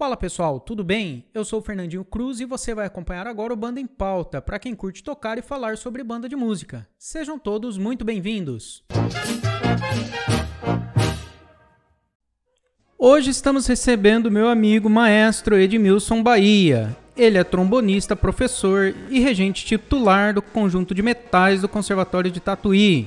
Fala pessoal, tudo bem? Eu sou o Fernandinho Cruz e você vai acompanhar agora o Banda em Pauta, para quem curte tocar e falar sobre banda de música. Sejam todos muito bem-vindos! Hoje estamos recebendo meu amigo maestro Edmilson Bahia. Ele é trombonista, professor e regente titular do conjunto de metais do Conservatório de Tatuí.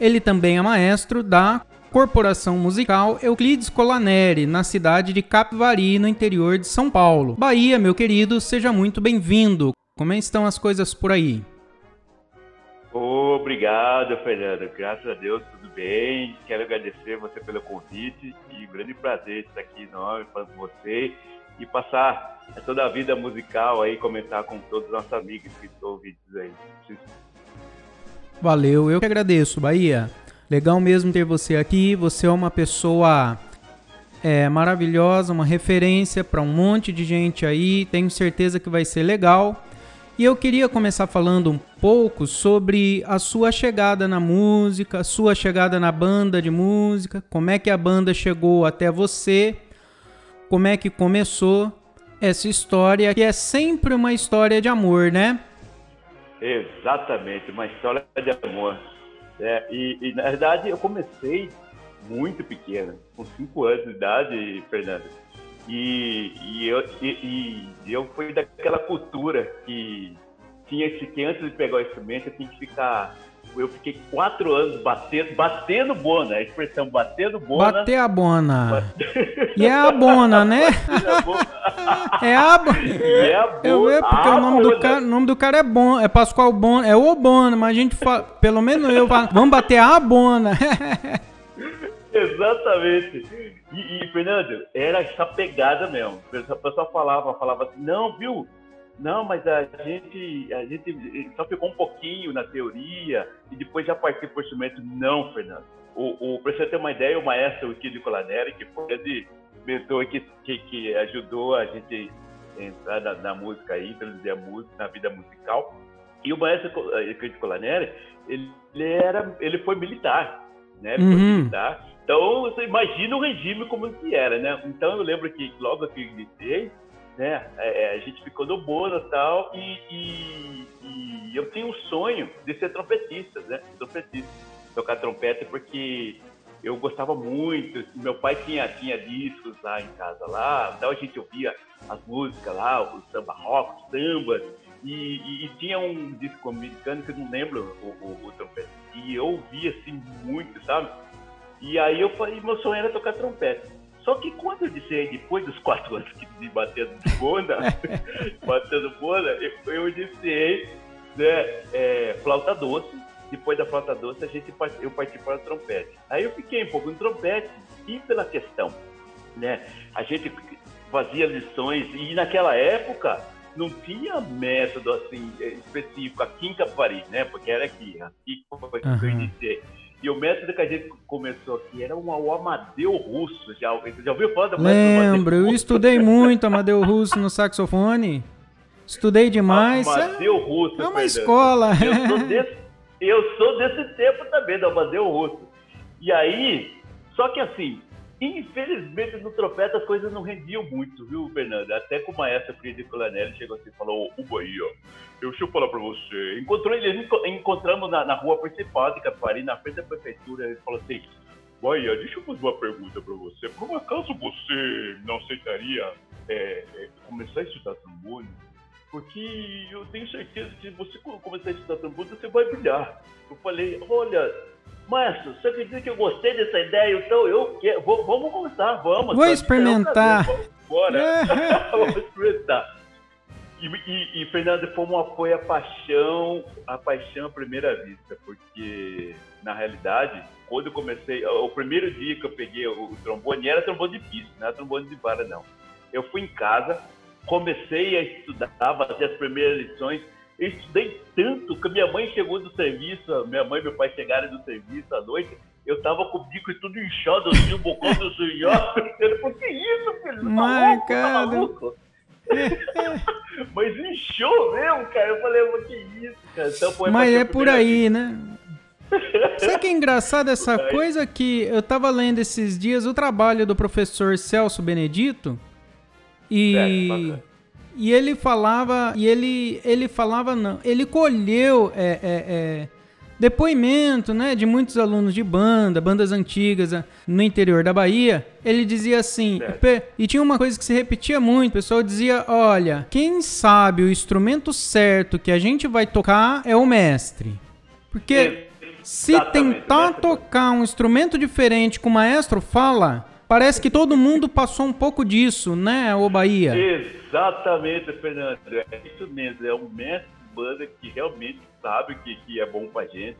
Ele também é maestro da Corporação Musical Euclides Colaneri, na cidade de Capivari, no interior de São Paulo. Bahia, meu querido, seja muito bem-vindo. Como estão as coisas por aí? Obrigado, Fernando. Graças a Deus, tudo bem. Quero agradecer você pelo convite e um grande prazer estar aqui nós, com você e passar toda a vida musical aí, comentar com todos os nossos amigos que estão ouvindo aí. Valeu, eu que agradeço, Bahia. Legal mesmo ter você aqui. Você é uma pessoa é, maravilhosa, uma referência para um monte de gente aí. Tenho certeza que vai ser legal. E eu queria começar falando um pouco sobre a sua chegada na música, a sua chegada na banda de música, como é que a banda chegou até você, como é que começou essa história, que é sempre uma história de amor, né? Exatamente, uma história de amor. É, e, e, na verdade eu comecei muito pequeno, com 5 anos de idade, Fernando. E, e, eu, e, e eu fui daquela cultura que tinha que antes de pegar o instrumento eu tinha que ficar eu fiquei quatro anos batendo, batendo bona, a expressão batendo bona. Bater a bona. Bate... E é a bona, né? é a bona. É a bona. Eu porque o nome do, cara, o nome do cara é bom, é Pascoal Bona, é o Bona, mas a gente fala, pelo menos eu falo, vamos bater a bona. Exatamente. E, e, Fernando, era essa pegada mesmo. A pessoa falava, falava assim, não, viu? Não, mas a gente, a gente só ficou um pouquinho na teoria e depois já partiu para o instrumento. Não, Fernando. O, o, para você ter uma ideia, o maestro o Kid Colaneri, que foi esse mentor que, que, que ajudou a gente a entrar na, na, música aí, introduzir a música, na vida musical. E o maestro Kid Colaneri, ele, ele, era, ele foi militar, né? Ele uhum. foi militar. Então, você imagina o regime como que era, né? Então, eu lembro que logo que eu iniciei, né? É, é, a gente ficou no bolo tal, e, e, e eu tenho um sonho de ser trompetista, né? Trompetista, tocar trompete porque eu gostava muito. Meu pai tinha, tinha discos lá em casa lá, então a gente ouvia as músicas lá, o samba rock, samba, e, e, e, tinha um disco americano que eu não lembro o, o, o, trompete. E eu ouvia assim muito, sabe? E aí eu falei, meu sonho era tocar trompete. Só que quando eu disse aí, depois dos quatro anos que me batendo bona, batendo bona, eu, eu disse né, é, flauta doce. Depois da flauta doce, a gente, eu parti para o trompete. Aí eu fiquei um pouco no trompete e pela questão, né? A gente fazia lições e naquela época não tinha método assim específico aqui em Capivari, né? Porque era aqui, aqui foi que uhum. eu iniciei. E o método que a gente começou aqui era um, o Amadeu Russo. Já, já ouviu falar do Lembro, eu estudei muito Amadeu Russo no saxofone. Estudei demais. Amadeu Russo. É uma escola. Eu sou, desse, eu sou desse tempo também, do Amadeu Russo. E aí, só que assim, Infelizmente, no trompete as coisas não rendiam muito, viu, Fernando? Até com o maestro Friedrich Colanelli chegou assim e falou: O Bahia, eu, deixa eu falar pra você. Encontrou ele, encontramos na, na rua principal de Capivari, na frente da prefeitura. Ele falou assim: Bahia, deixa eu fazer uma pergunta pra você. Por um acaso você não aceitaria é, é, começar a estudar trombone? Porque eu tenho certeza que se você começar a estudar trombone, você vai brilhar. Eu falei: Olha Maestro, você acredita que eu gostei dessa ideia? Então eu quero. Vamos começar, vamos. Vou experimentar. Vamos embora. É. vamos experimentar. E, e, e, Fernando, foi, uma, foi a paixão, a paixão à primeira vista, porque na realidade, quando eu comecei, o primeiro dia que eu peguei o, trombone, era trombone de pista, não era trombone de vara, não. Eu fui em casa, comecei a estudar, fazer as primeiras lições, eu estudei tanto que minha mãe chegou do serviço, minha mãe e meu pai chegaram do serviço à noite, eu tava com o bico e tudo inchado, assim, o bocão do senhor. Eu falei, que isso, filho? Tá Mas, tá? Mas inchou mesmo, cara. Eu falei, que isso, cara. Então, foi Mas é por aí, né? Sabe que é engraçado essa coisa que eu tava lendo esses dias o trabalho do professor Celso Benedito E, e ele falava, e ele, ele falava não, ele colheu é, é, é, depoimento, né, de muitos alunos de banda, bandas antigas ah, no interior da Bahia. Ele dizia assim, e tinha uma coisa que se repetia muito, o pessoal dizia, olha, quem sabe o instrumento certo que a gente vai tocar é o mestre. Porque se tentar tocar um instrumento diferente que o maestro fala, parece que todo mundo passou um pouco disso, né, o Bahia? Exatamente, Fernando. É isso mesmo. É um mestre de banda que realmente sabe que, que é bom pra gente.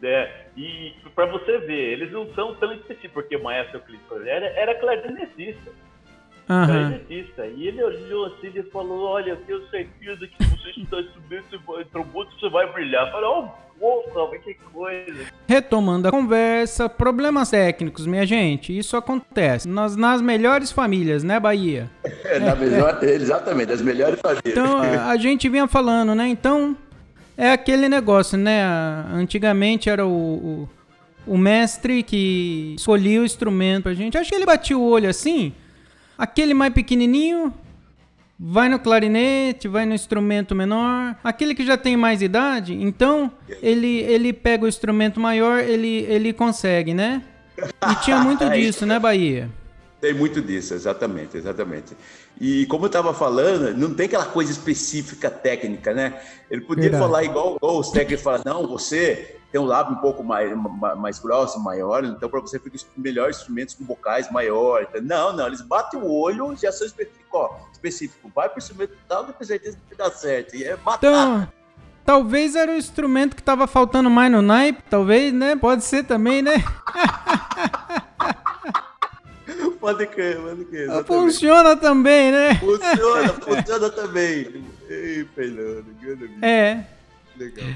Né? E para você ver, eles não são tão específicos, porque o maestro Clifford era, era clarinetista. Uhum. Clarinetista. E ele olhou assim e falou: Olha, eu tenho certeza que você está estudando trombone, você vai brilhar. Eu falei: Oh, Coisa. Retomando a conversa, problemas técnicos, minha gente, isso acontece nas, nas melhores famílias, né, Bahia? É, na melhor, exatamente, das melhores famílias. Então, a gente vinha falando, né? Então, é aquele negócio, né? Antigamente era o, o, o mestre que escolhia o instrumento pra gente. Acho que ele batia o olho assim, aquele mais pequenininho, vai no clarinete, vai no instrumento menor. Aquele que já tem mais idade, então ele, ele pega o instrumento maior, ele, ele consegue, né? E tinha muito é disso, né, Bahia? Tem muito disso, exatamente, exatamente. E como eu estava falando, não tem aquela coisa específica técnica, né? Ele podia Verdade. falar igual, igual os técnicos falam, não, você tem um lábio um pouco mais, mais grosso, maior, então para você fica melhores instrumentos com bocais maiores. Não, não, eles batem o olho, já são específicos, ó, específico. Vai pro instrumento tal, com certeza que dá certo. E é matar. Então, talvez era o instrumento que tava faltando mais no naipe, talvez, né? Pode ser também, né? Pode crer, pode crer. Exatamente. Funciona também, né? Funciona, funciona também. Ei, Fernando, É. Legal.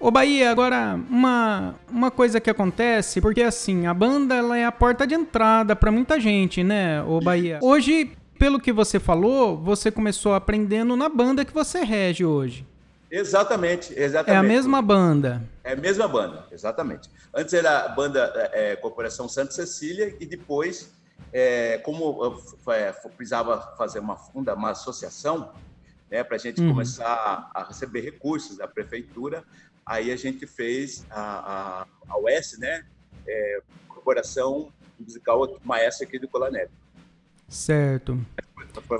Ô Bahia, agora uma, uma coisa que acontece, porque assim, a banda ela é a porta de entrada para muita gente, né, ô Bahia? Hoje, pelo que você falou, você começou aprendendo na banda que você rege hoje. Exatamente, exatamente. É a mesma banda. É a mesma banda, exatamente. Antes era a banda é, Corporação Santa Cecília e depois, é, como é, precisava fazer uma funda, uma associação, né, para a gente uhum. começar a receber recursos da prefeitura, Aí a gente fez a, a, a UES, né? É, Corporação Musical Maestra aqui do Colanete. Certo.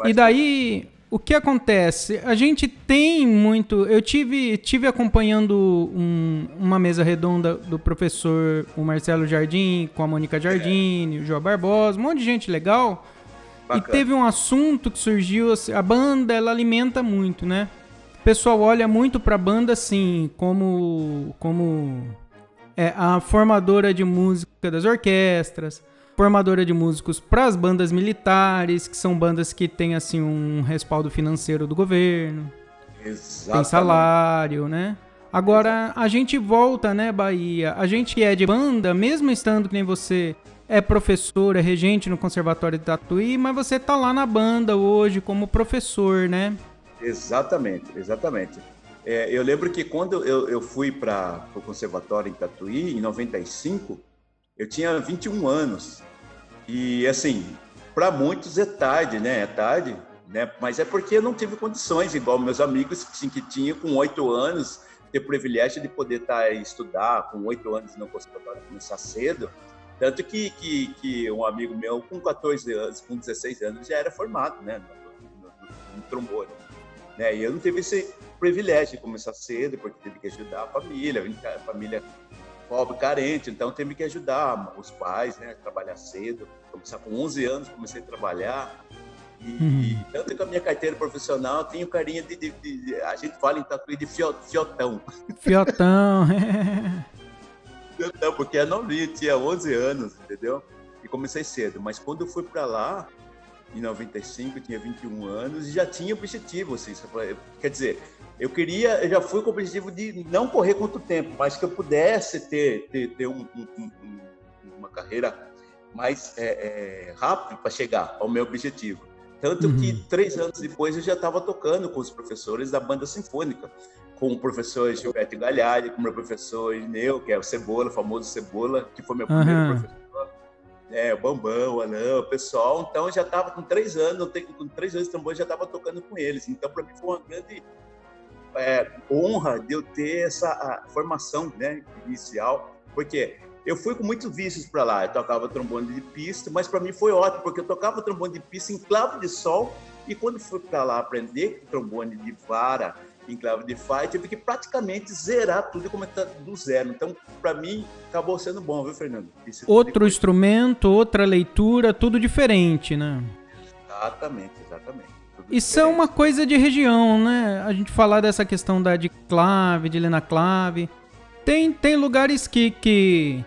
E daí, o que acontece? A gente tem muito. Eu tive, tive acompanhando um, uma mesa redonda do professor o Marcelo Jardim, com a Mônica Jardim, é. o João Barbosa, um monte de gente legal. Bacana. E teve um assunto que surgiu. Assim, a banda, ela alimenta muito, né? O pessoal olha muito para a banda assim, como como é a formadora de música das orquestras, formadora de músicos para as bandas militares, que são bandas que têm assim um respaldo financeiro do governo. Exatamente. Tem salário, né? Agora a gente volta, né, Bahia? A gente que é de banda, mesmo estando que nem você é professor, é regente no Conservatório de Tatuí, mas você tá lá na banda hoje como professor, né? Exatamente, exatamente. É, eu lembro que quando eu, eu fui para o conservatório em Tatuí, em 95, eu tinha 21 anos. E, assim, para muitos é tarde, né? É tarde, né? Mas é porque eu não tive condições, igual meus amigos assim, que tinham com 8 anos, ter privilégio de poder estar tá, estudar com 8 anos no conservatório, começar cedo. Tanto que, que, que um amigo meu, com 14 anos, com 16 anos, já era formado, né? No, no, no trombone. Né? E eu não tive esse privilégio de começar cedo, porque teve que ajudar a família, a família pobre, carente, então teve que ajudar os pais, né? Trabalhar cedo. Começar com 11 anos, comecei a trabalhar. E uhum. tanto que a minha carteira profissional tem o carinha de, de, de, a gente fala em tatuí de fiotão. Fiotão. fiotão, porque eu não li, tinha 11 anos, entendeu? E comecei cedo, mas quando eu fui para lá, em 95, eu tinha 21 anos e já tinha objetivo, assim, quer dizer, eu queria, eu já fui com o objetivo de não correr quanto tempo, mas que eu pudesse ter, ter, ter um, um, um, uma carreira mais é, é, rápida para chegar ao meu objetivo. Tanto uhum. que três anos depois eu já estava tocando com os professores da banda sinfônica, com o professor Gilberto Galhardi, com o meu professor Ineu, que é o Cebola, o famoso Cebola, que foi meu primeiro uhum. professor É, o Bambam, o Alain, o pessoal. Então, já estava com três anos, com três anos de trombone, já estava tocando com eles. Então, para mim, foi uma grande é, honra de eu ter essa formação né, inicial, porque eu fui com muitos vícios para lá. Eu tocava trombone de pista, mas para mim foi ótimo, porque eu tocava trombone de pista em clave de sol, e quando fui para lá aprender trombone de vara, em clave de Fá, tive que praticamente zerar tudo e começar do zero. Então, para mim, acabou sendo bom, viu, Fernando? Esse Outro instrumento, outra leitura, tudo diferente, né? Exatamente, exatamente. Isso é uma coisa de região, né? A gente falar dessa questão da de clave, de ler na clave. Tem, tem lugares que, que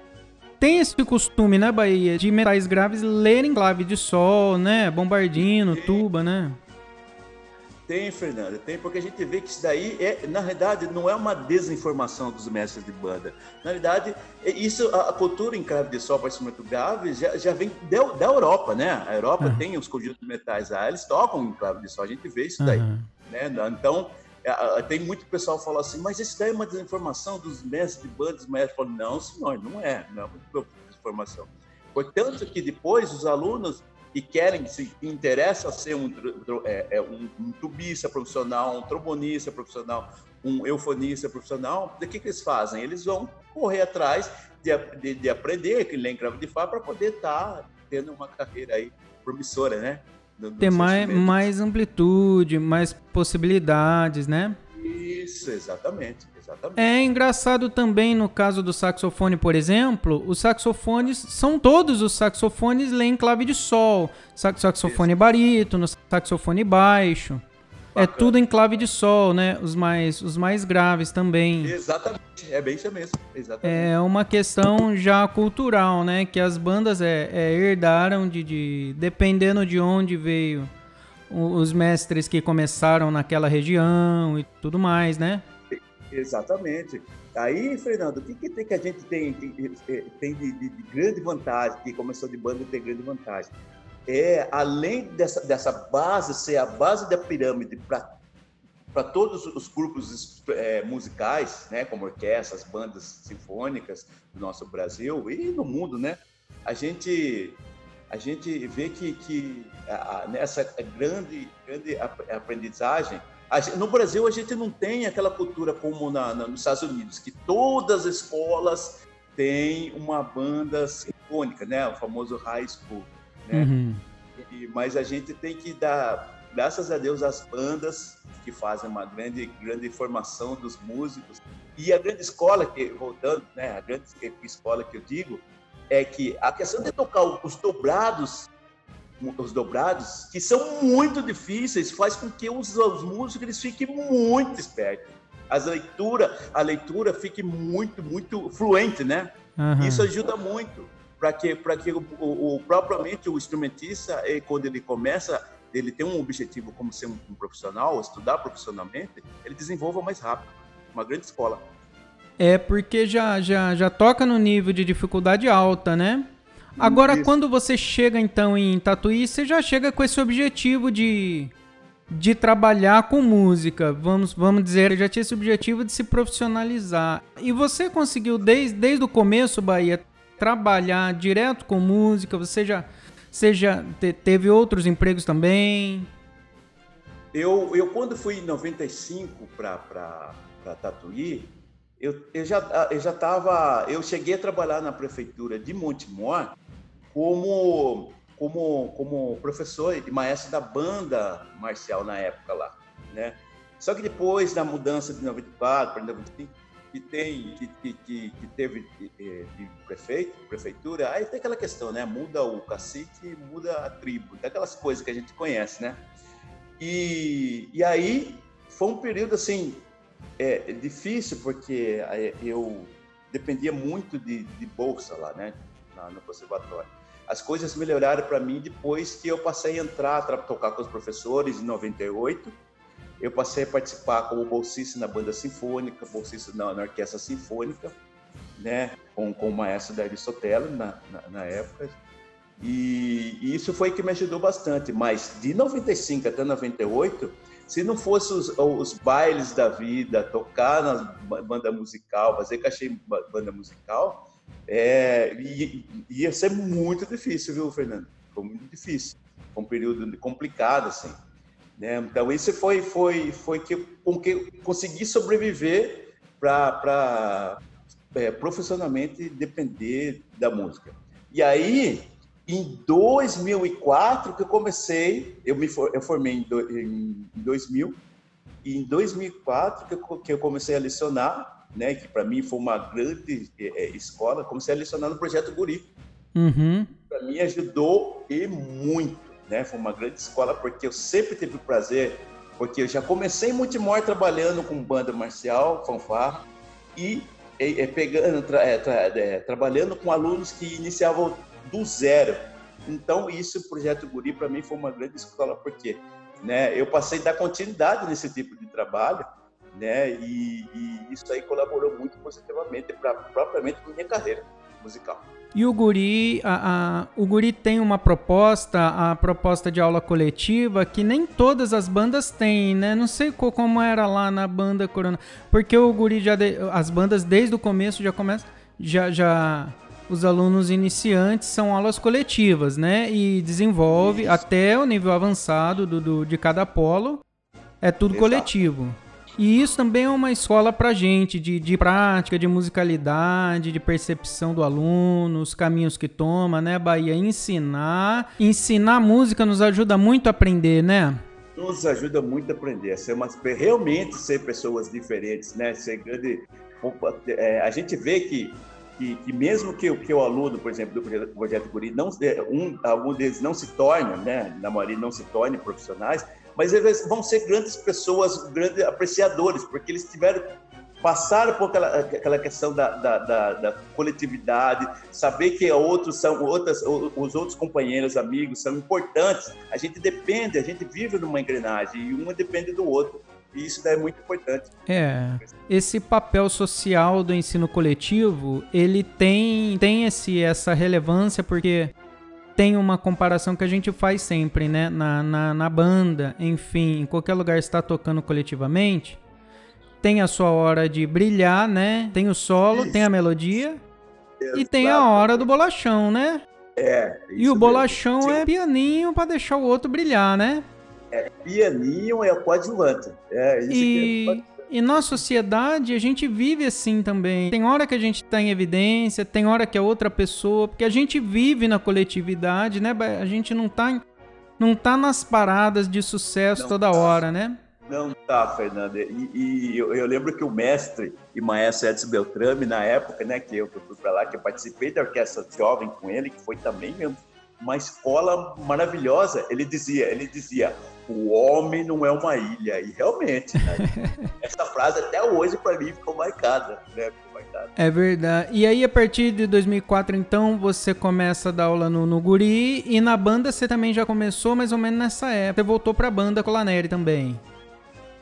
tem esse costume, né, Bahia, de metais graves lerem clave de sol, né? Bombardino, tuba, né? Tem, Fernanda, tem, porque a gente vê que isso daí, é, na realidade, não é uma desinformação dos mestres de banda. Na realidade, é isso, a, a cultura em cravo de sol para instrumento grave já, já vem da, da, Europa, né? A Europa uhum. tem os conjuntos de metais lá, eles tocam em cravo de sol, a gente vê isso daí. Uhum. Né? Então, é, tem muito pessoal que fala assim, mas isso daí é uma desinformação dos mestres de banda, dos mestres. Falam, não, senhor, não é, não é uma desinformação. Portanto, que depois os alunos que querem, se interessam a ser um, é, é, um, um tubista profissional, um trombonista profissional, um eufonista profissional, o que, que eles fazem? Eles vão correr atrás de, de, de aprender que lê cravo de Fá para poder estar tá tendo uma carreira aí promissora, né? No, Ter mais, mais amplitude, mais possibilidades, né? Isso, exatamente. Exatamente. É engraçado também no caso do saxofone, por exemplo, os saxofones são todos os saxofones leem clave de sol, saxofone Isso. barítono, saxofone baixo. É Bacana. É tudo em clave de sol, né? Os mais, os mais graves também. Exatamente, é bem isso mesmo. Exatamente. É uma questão já cultural, né? Que as bandas é, é herdaram de, de. Dependendo de onde veio os mestres que começaram naquela região e tudo mais, né? Exatamente. Aí, Fernando, o que, que, tem que a gente tem, tem de, de, de, grande vantagem, que começou de banda tem grande vantagem? É, além dessa, dessa base ser a base da pirâmide para todos os grupos é, musicais, né, como orquestras, bandas sinfônicas do nosso Brasil e no mundo, né, a gente a gente vê que, que a, nessa grande, grande aprendizagem no Brasil, a gente não tem aquela cultura como na, na, nos Estados Unidos, que todas as escolas têm uma banda sinfônica, né? O famoso high school, né? Uhum. E, mas a gente tem que dar, graças a Deus, as bandas que fazem uma grande, grande formação dos músicos. E a grande escola, que voltando, né? A grande escola que eu digo, é que a questão de tocar os dobrados os dobrados, que são muito difíceis, faz com que os, os músicos eles fiquem muito espertos. As leitura, a leitura fique muito, muito fluente, né? Uhum. Isso ajuda muito para que, para que o, o, propriamente o instrumentista, quando ele começa, ele tem um objetivo como ser um, um profissional, estudar profissionalmente, ele desenvolva mais rápido. Uma grande escola. É porque já, já, já toca no nível de dificuldade alta, né? Agora, Isso. quando você chega então em Tatuí, você já chega com esse objetivo de, de trabalhar com música. Vamos, vamos dizer, já tinha esse objetivo de se profissionalizar. E você conseguiu desde, desde o começo, Bahia, trabalhar direto com música? Você já, você já te, teve outros empregos também? Eu, eu quando fui em 95 para Tatuí, eu, eu já eu já estava, eu cheguei a trabalhar na prefeitura de Montemor como, como, como professor e maestro da banda marcial na época lá, né? Só que depois da mudança de 94 para 95, que tem que, que, que teve de, de, prefeito, prefeitura, aí tem aquela questão, né? Muda o cacique, muda a tribo, tem aquelas coisas que a gente conhece, né? E, e aí foi um período assim é, difícil porque é, eu dependia muito de, de bolsa lá, né? no conservatório as coisas melhoraram para mim depois que eu passei a entrar, a tocar com os professores em 98. Eu passei a participar como bolsista na banda sinfônica, bolsista na, na orquestra sinfônica, né, com, com o maestro Davi Sotelo na, na, na época. E, isso foi que me ajudou bastante. Mas de 95 até 98, se não fosse os, os bailes da vida, tocar na banda musical, fazer cachê em banda musical, É, ia ser muito difícil, viu, Fernando? Foi muito difícil. Foi um período complicado, assim. Né? Então, isso foi, foi, foi que, com que eu consegui sobreviver para é, profissionalmente depender da música. E aí, em 2004 que eu comecei, eu me for, eu formei em, do, em 2000 e em 2004 que eu, que eu comecei a lecionar, né, que para mim foi uma grande é, escola, comecei a lecionar no projeto Guri. Uhum. Para mim ajudou e muito, né? Foi uma grande escola porque eu sempre tive o prazer, porque eu já comecei em Multimor trabalhando com banda marcial, fanfarra e é, é, pegando, tra, é, tra, é, trabalhando com alunos que iniciavam do zero. Então, isso, o Projeto Guri, para mim, foi uma grande escola, porque né, eu passei a dar continuidade nesse tipo de trabalho, né, e, e isso aí colaborou muito positivamente para propriamente minha carreira musical. E o Guri, a, a, o Guri tem uma proposta, a proposta de aula coletiva, que nem todas as bandas têm, né? Não sei como era lá na banda Corona. Porque o Guri já. De, as bandas desde o começo já começam. Já, já os alunos iniciantes são aulas coletivas, né? E desenvolve Isso. até o nível avançado do, do, de cada polo. É tudo Exato. coletivo. E isso também é uma escola pra gente, de, de prática, de musicalidade, de percepção do aluno, os caminhos que toma, né, Bahia? Ensinar. Ensinar música nos ajuda muito a aprender, né? Nos ajuda muito a aprender, a ser realmente ser pessoas diferentes, né? Ser grande. É, a gente vê que que, que, mesmo que, que o aluno, por exemplo, do projeto Guri, não, um, algum deles não se torne, né, na maioria não se torne profissionais, mas eles vão ser grandes pessoas, grandes apreciadores, porque eles tiveram passaram por aquela, aquela questão da, da, da, da, coletividade, saber que outros são outras, os outros companheiros, amigos são importantes. A gente depende, a gente vive numa engrenagem e um depende do outro. E isso é muito importante. É. Esse papel social do ensino coletivo, ele tem, tem esse, essa relevância porque tem uma comparação que a gente faz sempre, né? Na, na, na banda, enfim, em qualquer lugar está tocando coletivamente, tem a sua hora de brilhar, né? Tem o solo, isso. tem a melodia Exato. e tem a hora do bolachão, né? É. E o bolachão mesmo. é pianinho para deixar o outro brilhar, né? É, pianinho é coadjuvante. É isso e... que é e na sociedade a gente vive assim também. Tem hora que a gente está em evidência, tem hora que é outra pessoa, porque a gente vive na coletividade, né? A gente não tá, não tá nas paradas de sucesso não toda tá. hora, né? Não tá, Fernanda. E, e eu, eu, lembro que o mestre e maestro Edson Beltrame, na época, né, que eu, que eu fui para lá, que eu participei da orquestra jovem com ele, que foi também uma escola maravilhosa. Ele dizia, ele dizia, o homem não é uma ilha. E realmente, né? essa frase até hoje para mim ficou marcada, né? Ficou marcada. É verdade. E aí, a partir de 2004, então, você começa a dar aula no, no Guri e na banda você também já começou mais ou menos nessa época. Você voltou para a banda Colaneri também.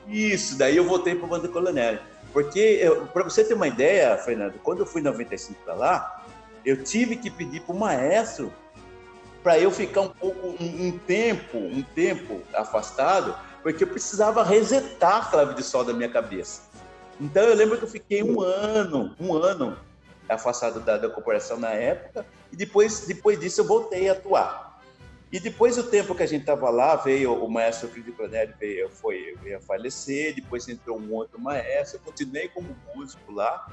Isso, daí eu voltei para a banda Colaneri. Porque, para você ter uma ideia, Fernando, quando eu fui em 95 para lá, eu tive que pedir para o maestro para eu ficar um pouco um, um, tempo, um tempo afastado, porque eu precisava resetar a clave de sol da minha cabeça. Então eu lembro que eu fiquei um ano, um ano afastado da, da corporação na época, e depois, depois disso eu voltei a atuar. E depois do tempo que a gente estava lá, veio o maestro Felipe Planelli, veio, foi, veio a falecer, depois entrou um outro maestro, eu continuei como músico lá,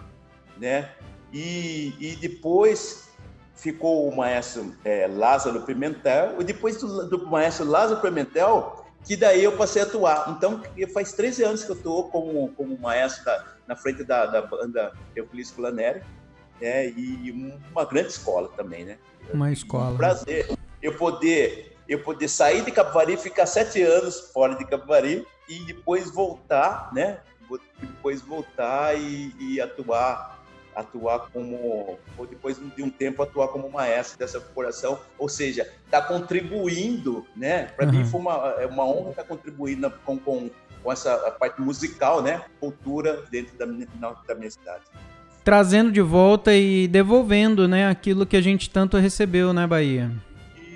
né? E, e depois ficou o maestro é, Lázaro Pimentel, e depois do, do, maestro Lázaro Pimentel, que daí eu passei a atuar. Então, faz 13 anos que eu estou como, como maestro da, na frente da, da banda Euclides Culaneri, né, e uma grande escola também, né? Uma escola. Um prazer eu poder, eu poder sair de Capivari, ficar sete anos fora de Capivari e depois voltar, né? Depois voltar e, e atuar atuar como, ou depois de um tempo, atuar como maestro dessa corporação, ou seja, está contribuindo, né? Para uhum. mim foi uma, é uma honra estar tá contribuindo com, com, com essa parte musical, né? Cultura dentro da minha, da minha cidade. Trazendo de volta e devolvendo, né? Aquilo que a gente tanto recebeu, né, Bahia?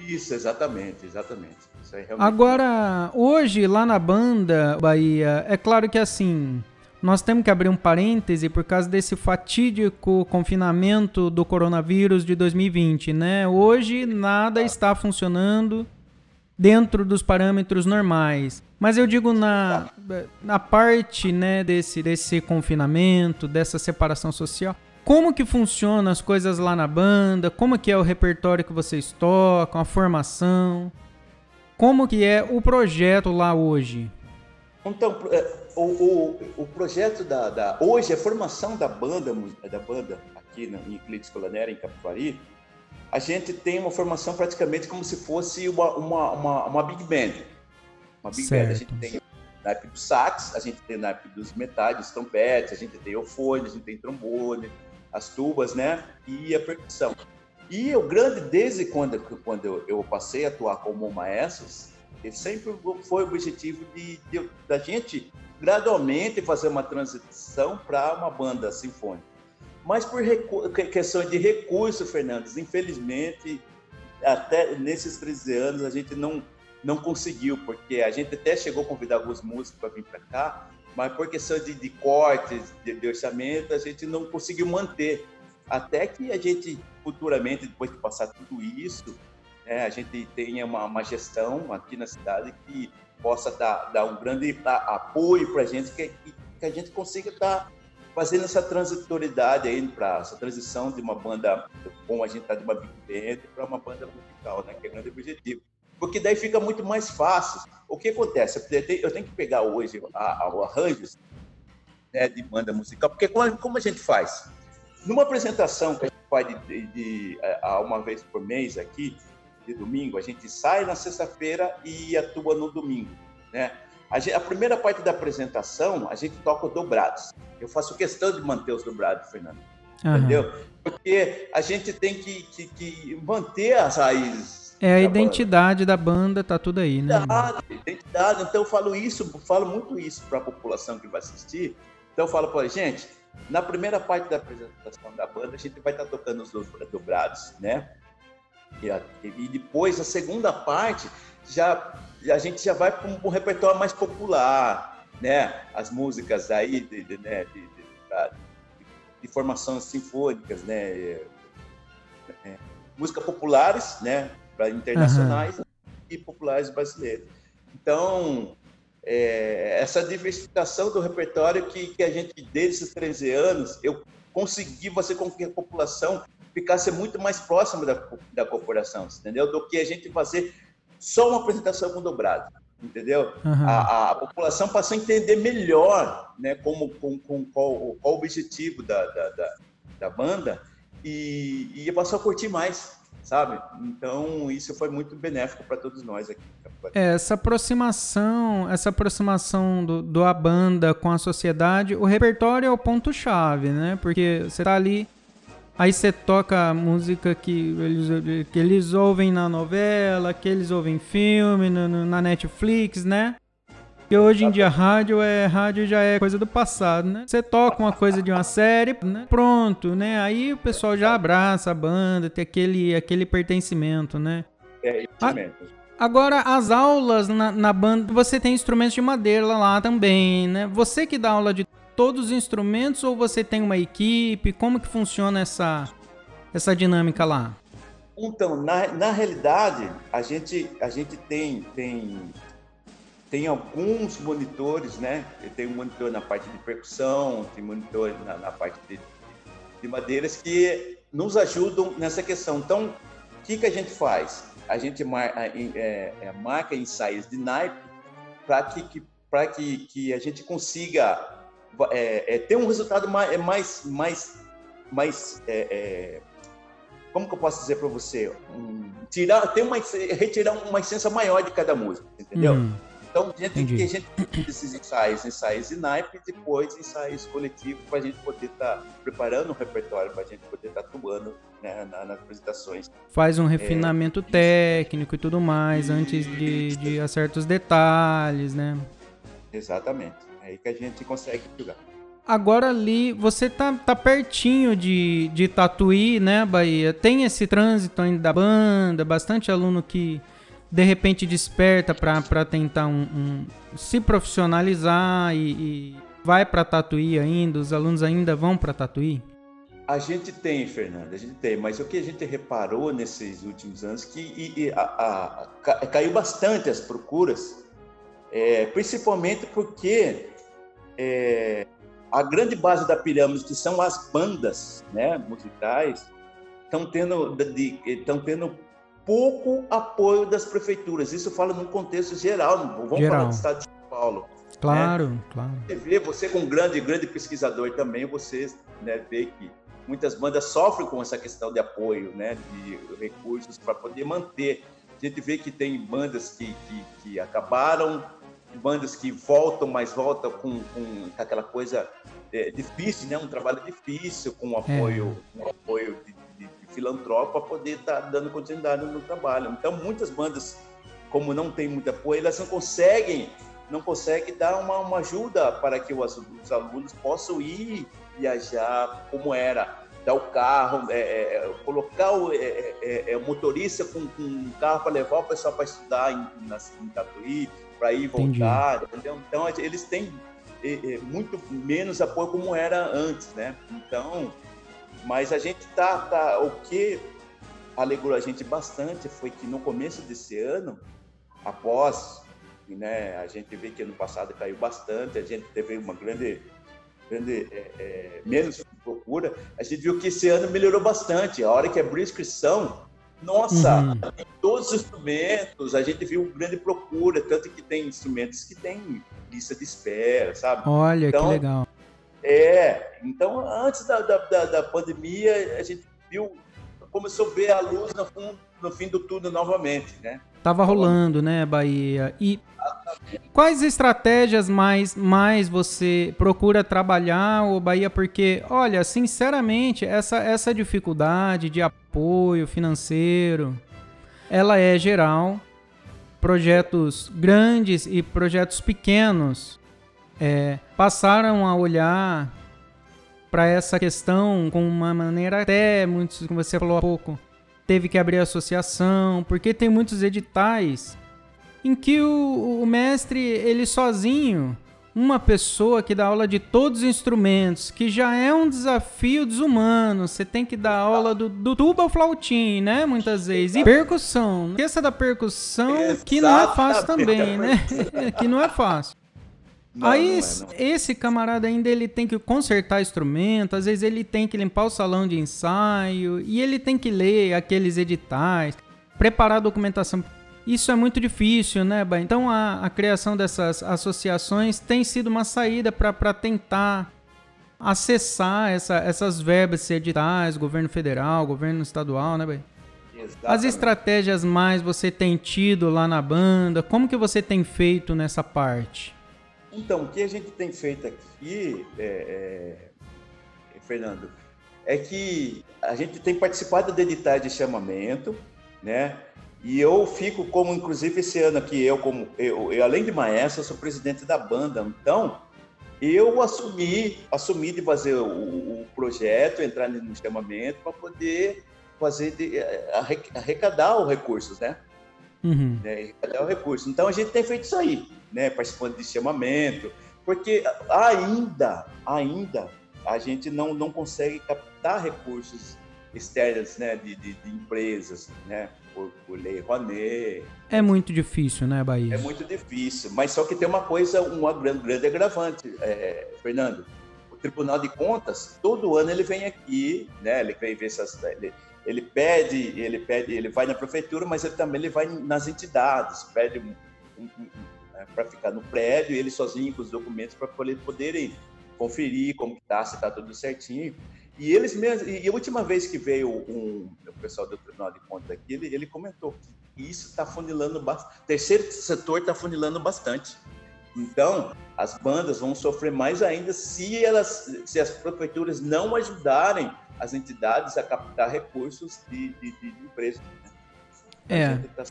Isso, exatamente, exatamente. Agora, hoje, lá na banda Bahia, é claro que assim nós temos que abrir um parêntese por causa desse fatídico confinamento do coronavírus de 2020, né? Hoje nada está funcionando dentro dos parâmetros normais. Mas eu digo na, na parte, né, desse, desse confinamento, dessa separação social. Como que funciona as coisas lá na banda? Como que é o repertório que vocês tocam, a formação? Como que é o projeto lá hoje? Então, é, o, o, o projeto da, da, Hoje, a formação da banda, da banda aqui na, em Euclides Colanera, em Capivari, a gente tem uma formação praticamente como se fosse uma, uma, uma, uma big band. Uma big certo. band. A gente tem naipe do sax, a gente tem naipe dos metais, dos trompetes, a gente tem o fone, a gente tem trombone, as tubas, né? E a percussão. E o grande, desde quando, quando eu, eu passei a atuar como maestro, sempre foi o objetivo de, de, da gente gradualmente fazer uma transição para uma banda sinfônica. Mas por questão de recurso, Fernandes, infelizmente, até nesses 13 anos a gente não, não conseguiu, porque a gente até chegou a convidar alguns músicos para vir para cá, mas por questão de, de cortes, de, de, orçamento, a gente não conseguiu manter. Até que a gente, futuramente, depois de passar tudo isso, né, a gente tenha uma, uma gestão aqui na cidade que possa dar, dar um grande apoio para a gente, que, que a gente consiga estar tá fazendo essa transitoriedade aí para essa transição de uma banda, como a gente está de uma big band para uma banda musical, né, que é o grande objetivo. Porque daí fica muito mais fácil. O que acontece? Eu tenho, eu tenho que pegar hoje a, o arranjos né, de banda musical, porque como, como, a gente faz? Numa apresentação que a gente faz de, de, de, uma vez por mês aqui, de domingo, a gente sai na sexta-feira e atua no domingo, né? A, gente, a, primeira parte da apresentação, a gente toca dobrados. Eu faço questão de manter os dobrados, Fernando. Uhum. Entendeu? Porque a gente tem que, que, que manter as raízes. É a identidade banda. da banda, tá tudo aí, né? Identidade, identidade. Então eu falo isso, falo muito isso para a população que vai assistir. Então eu falo para gente, na primeira parte da apresentação da banda, a gente vai estar tá tocando os dobrados, né? E, depois, a segunda parte, já, a gente já vai para um, repertório mais popular, né? As músicas aí de, de, né? de, de, formações sinfônicas, né? É, é, músicas populares, né? Para internacionais uhum. e populares brasileiros. Então, é, essa diversificação do repertório que, que a gente, desde esses 13 anos, eu consegui fazer com que a população ficasse muito mais próximo da, da corporação, entendeu? Do que a gente fazer só uma apresentação com dobrado, entendeu? Uhum. A, a, população passou a entender melhor, né, como, com, com qual, qual o objetivo da, da, da, da banda e, e passou a curtir mais, sabe? Então isso foi muito benéfico para todos nós aqui. É, essa aproximação, essa aproximação do, do a banda com a sociedade, o repertório é o ponto chave, né? Porque você tá ali Aí você toca a música que eles, que eles ouvem na novela, que eles ouvem filme, no, no, na Netflix, né? Porque hoje em dia rádio é rádio já é coisa do passado, né? Você toca uma coisa de uma série, né? Pronto, né? Aí o pessoal já abraça a banda, tem aquele, aquele pertencimento, né? É, isso Agora, as aulas na, na banda, você tem instrumentos de madeira lá também, né? Você que dá aula de todos os instrumentos ou você tem uma equipe? Como que funciona essa, essa dinâmica lá? Então, na, na realidade, a gente, a gente tem, tem, tem alguns monitores, né? Tem um monitor na parte de percussão, tem monitor na, na parte de, de madeiras que nos ajudam nessa questão. Então, o que, que a gente faz? A gente mar, é, é, marca ensaios de naipe para que, que, que, que a gente consiga é, é, ter um resultado mais, é mais, mais, mais é, é, como que eu posso dizer para você? Um, tirar, ter uma, retirar uma essência maior de cada música, entendeu? Hum, então, a gente, tem que, a gente esses ensaios, ensaios de naipe e depois ensaios coletivos para a gente poder estar tá preparando um repertório, para a gente poder estar tá atuando né, nas apresentações. Faz um refinamento é, técnico e tudo mais antes de, de certos detalhes, né? Exatamente. Aí que a gente consegue jogar. Agora ali, você tá, tá pertinho de, de Tatuí, né, Bahia? Tem esse trânsito ainda da banda, bastante aluno que de repente desperta para tentar um, um, se profissionalizar e, e, vai para Tatuí ainda? Os alunos ainda vão para Tatuí? A gente tem, Fernanda, a gente tem, mas o que a gente reparou nesses últimos anos que e, e, a, a, caiu bastante as procuras, é, principalmente porque é, a grande base da pirâmide, que são as bandas né, musicais, estão tendo, estão tendo pouco apoio das prefeituras. Isso fala num contexto geral, vamos geral. falar do estado de São Paulo. Claro, né? claro. Você vê, você como grande, grande pesquisador também, você né, vê que muitas bandas sofrem com essa questão de apoio, né, de recursos para poder manter. A gente vê que tem bandas que, que, que acabaram, bandas que voltam, mas voltam com, com aquela coisa é, difícil, né, um trabalho difícil, com apoio, é. um apoio de, de, de filantrópico para poder estar tá dando continuidade no trabalho. Então, muitas bandas, como não tem muito apoio, elas não conseguem não conseguem dar uma, uma ajuda para que os, os alunos possam ir viajar como era, dar o carro, é, é, colocar o, é, é, é, é o motorista com, com, um carro para levar o pessoal para estudar em, na, em Tatuí, para ir voltar, entendeu? Então eles têm muito menos apoio como era antes, né? Então, mas a gente tá, tá o que alegrou a gente bastante foi que no começo desse ano, após, né, a gente vê que ano passado caiu bastante, a gente teve uma grande grande, é, é, menos procura, a gente viu que esse ano melhorou bastante. A hora que abriu a inscrição, nossa, uhum. todos os instrumentos, a gente viu grande procura, tanto que tem instrumentos que tem lista de espera, sabe? Olha, então, que legal. É, então antes da, da, da, pandemia, a gente viu, começou a ver a luz no, no fim do túnel novamente, né? Tava rolando, né, Bahia? E quais estratégias mais, mais você procura trabalhar, o Bahia? Porque, olha, sinceramente, essa, essa dificuldade de apoio financeiro, ela é geral. Projetos grandes e projetos pequenos é, passaram a olhar para essa questão com uma maneira até, muitos, como você falou há pouco, teve que abrir associação, porque tem muitos editais em que o, o mestre, ele sozinho, uma pessoa que dá aula de todos os instrumentos, que já é um desafio desumano. Você tem que dar aula do, do tuba ao flautim, né? Muitas vezes. E percussão. Esqueça da percussão, que não é fácil também, né? que não é fácil. Não, Aí não é, não. esse camarada ainda ele tem que consertar instrumento, às vezes ele tem que limpar o salão de ensaio e ele tem que ler aqueles editais, preparar a documentação. Isso é muito difícil, né, Bah? Então a, a criação dessas associações tem sido uma saída para tentar acessar essa, essas verbas editais, governo federal, governo estadual, né, Bah? As estratégias mais você tem tido lá na banda, como que você tem feito nessa parte? Então, o que a gente tem feito aqui, é, é, Fernando, é que a gente tem participado de editais de chamamento, né? E eu fico como, inclusive, esse ano aqui, eu como, eu, eu além de maestro, sou presidente da banda. Então, eu assumi, assumi de fazer o, o projeto, entrar no chamamento para poder fazer de, arrecadar os recursos, né? Uhum. né? Arrecadar os recursos. Então, a gente tem feito isso aí né, participando de chamamento, porque ainda, ainda a gente não, não consegue captar recursos externos, né, de, de, de empresas, né, por, por lei Rouanet. É muito difícil, né, Bahia? É muito difícil, mas só que tem uma coisa, uma grande, grande agravante, é, Fernando. O Tribunal de Contas, todo ano ele vem aqui, né, ele vem ver essas... Ele, ele pede, ele pede, ele vai na prefeitura, mas ele também ele vai nas entidades, pede um, um, né, para ficar no prédio, ele sozinho com os documentos para poderem conferir como está, se está tudo certinho. E eles mesmos, e a última vez que veio um, o pessoal do Tribunal de Contas aqui, ele, ele comentou que isso está funilando bastante, o terceiro setor está funilando bastante. Então, as bandas vão sofrer mais ainda se elas, se as prefeituras não ajudarem as entidades a captar recursos de, de, de empresas. Né? É. Tá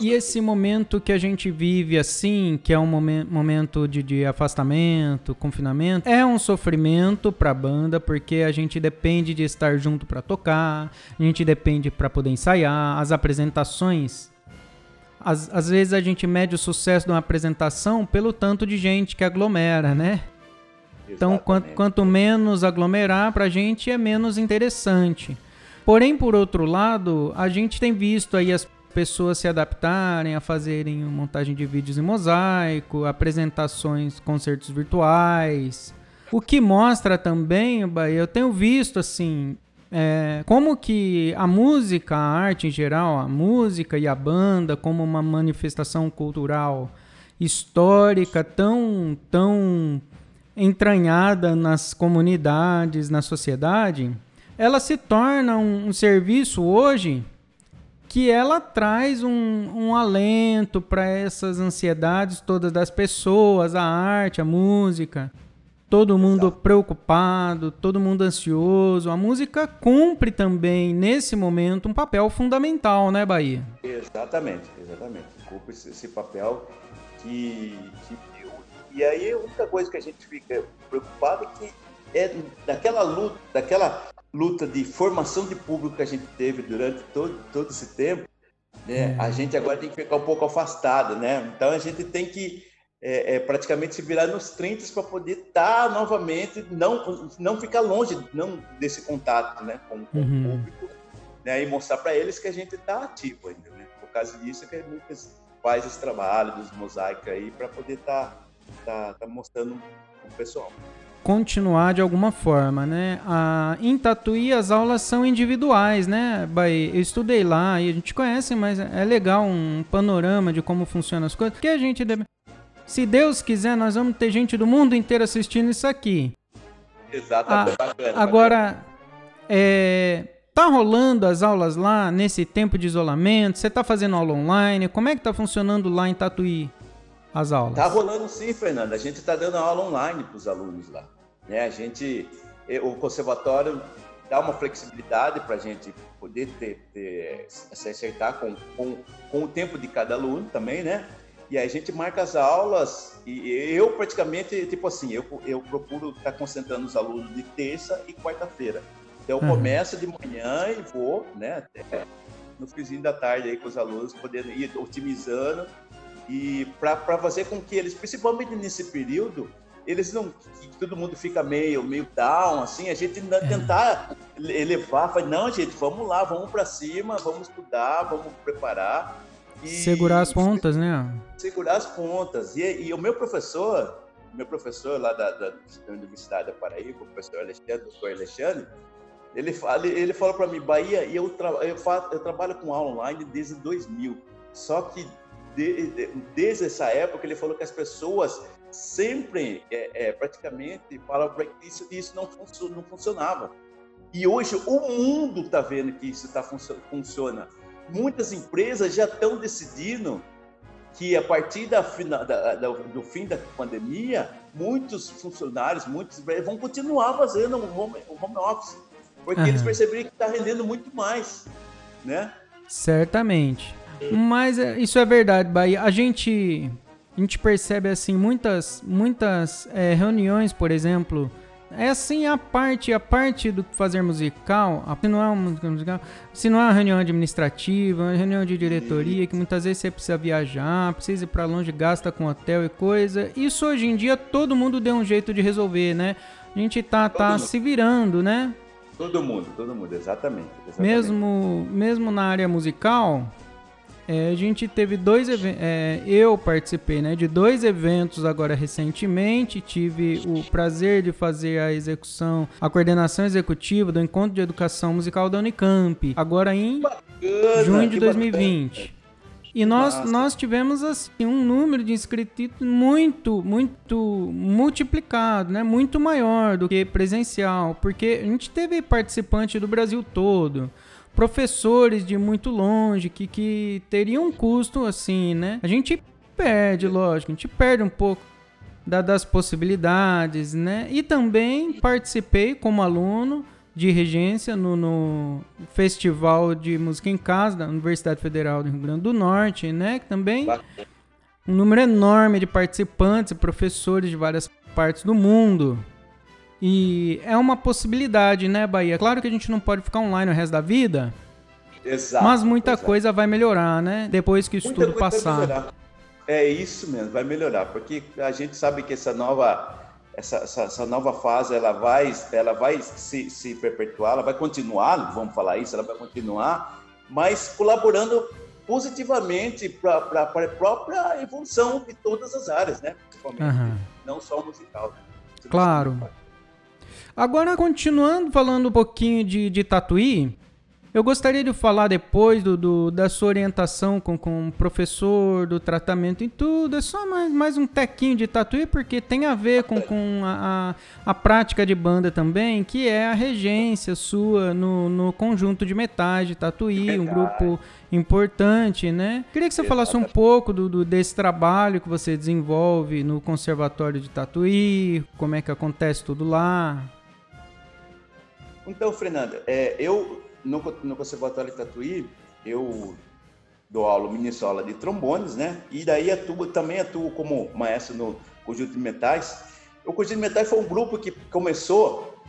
e esse momento que a gente vive assim, que é um momento de, de afastamento, confinamento, é um sofrimento para a banda, porque a gente depende de estar junto para tocar, a gente depende para poder ensaiar, as apresentações. Às, às vezes a gente mede o sucesso de uma apresentação pelo tanto de gente que aglomera, né? Então, quanto, quanto menos aglomerar, para a gente é menos interessante. Porém, por outro lado, a gente tem visto aí as pessoas se adaptarem a fazerem montagem de vídeos em mosaico, apresentações, concertos virtuais. O que mostra também, eu tenho visto assim, é, como que a música, a arte em geral, a música e a banda como uma manifestação cultural histórica tão tão entranhada nas comunidades, na sociedade, ela se torna um, um serviço hoje que ela traz um, um alento para essas ansiedades todas das pessoas, a arte, a música. Todo mundo Exato. preocupado, todo mundo ansioso. A música cumpre também, nesse momento, um papel fundamental, né, Bahia? Exatamente, exatamente. Cumpre esse papel que, que e aí a única coisa que a gente fica preocupado é que é daquela luta, daquela luta de formação de público que a gente teve durante todo, todo esse tempo, né? Uhum. A gente agora tem que ficar um pouco afastado, né? Então a gente tem que é, é, praticamente se virar nos 30 para poder estar tá novamente, não, não ficar longe não desse contato né, com, com uhum. o público né, e mostrar para eles que a gente está ativo ainda. Né? Por causa disso é que gente faz esse trabalho dos mosaicos aí para poder estar tá, tá, tá mostrando o pessoal continuar de alguma forma, né? A, em Tatuí as aulas são individuais, né, Bahia? Eu estudei lá e a gente conhece, mas é legal um panorama de como funcionam as coisas. Que a gente deve... Se Deus quiser, nós vamos ter gente do mundo inteiro assistindo isso aqui. Exatamente. Ah, agora, é, tá rolando as aulas lá nesse tempo de isolamento? Você tá fazendo aula online? Como é que tá funcionando lá em Tatuí as aulas? Tá rolando sim, Fernanda. A gente tá dando aula online para os alunos lá. Né? A gente, o conservatório dá uma flexibilidade para a gente poder ter, ter, se acertar com, com, com o tempo de cada aluno também, né? E aí a gente marca as aulas e eu praticamente, tipo assim, eu, eu procuro estar concentrando os alunos de terça e quarta-feira. Então eu uhum. começo de manhã e vou, né, até no finzinho da tarde aí com os alunos, podendo ir otimizando e para fazer com que eles, principalmente nesse período, eles não todo mundo fica meio meio down assim a gente é. tentar elevar falar, não gente vamos lá vamos para cima vamos estudar vamos preparar e segurar as pontas né? segurar as pontas. E, e o meu professor meu professor lá da, da, da Universidade da Paraíba o professor Alexandre doutor Alexandre ele fala ele fala para mim Bahia e eu, tra, eu, faço, eu trabalho com aula online desde 2000 só que de, de, desde essa época ele falou que as pessoas sempre, é, é, praticamente, para que isso, isso não, não funcionava. E hoje o mundo está vendo que isso tá, funciona. Muitas empresas já estão decidindo que a partir da, da, da, do fim da pandemia, muitos funcionários, muitos vão continuar fazendo o home, o home office, porque uhum. eles perceberam que está rendendo muito mais, né? Certamente. Mas é, isso é verdade, Bahia. A gente a gente percebe assim muitas muitas é, reuniões, por exemplo, é assim a parte a parte do fazer musical, se não é uma musical, se não é uma reunião administrativa, uma reunião de diretoria que muitas vezes você precisa viajar, precisa ir para longe, gasta com hotel e coisa. Isso hoje em dia todo mundo deu um jeito de resolver, né? A gente tá tá se virando, né? Todo mundo, todo mundo, exatamente, exatamente. Mesmo mesmo na área musical, é, a gente teve dois é, eu participei né, de dois eventos agora recentemente. Tive o prazer de fazer a execução, a coordenação executiva do Encontro de Educação Musical da Unicamp, agora em bacana, junho de 2020. Bacana. E nós, nós tivemos assim, um número de inscritos muito, muito multiplicado, né? muito maior do que presencial, porque a gente teve participante do Brasil todo professores de muito longe que, que teriam um custo assim, né? A gente perde, lógico, a gente perde um pouco da, das possibilidades, né? E também participei como aluno de regência no, no, Festival de Música em Casa da Universidade Federal do Rio Grande do Norte, né? Que também um número enorme de participantes e professores de várias partes do mundo. E é uma possibilidade, né, Bahia? Claro que a gente não pode ficar online o resto da vida. Exato. Mas muita exato. coisa vai melhorar, né? Depois que isso muita tudo passar. É isso mesmo, vai melhorar, porque a gente sabe que essa nova essa, essa, essa, nova fase ela vai, ela vai se, se perpetuar, ela vai continuar, vamos falar isso, ela vai continuar, mas colaborando positivamente para a própria evolução de todas as áreas, né? Principalmente, uhum. não só musical. Né? Claro. Agora, continuando falando um pouquinho de, de Tatuí, eu gostaria de falar depois do, do, da sua orientação com, com o professor, do tratamento e tudo. É só mais, mais um tequinho de tatuí, porque tem a ver com, com a, a, a, prática de banda também, que é a regência sua no, no conjunto de metais de tatuí, um grupo importante, né? Queria que você falasse um pouco do, do, desse trabalho que você desenvolve no Conservatório de Tatuí, como é que acontece tudo lá. Então, Fernanda, é, eu no, no Conservatório de Tatuí, eu dou aula, ministro aula de trombones, né? E daí atuo, também atuo como maestro no Conjunto de Metais. O Conjunto de Metais foi um grupo que começou,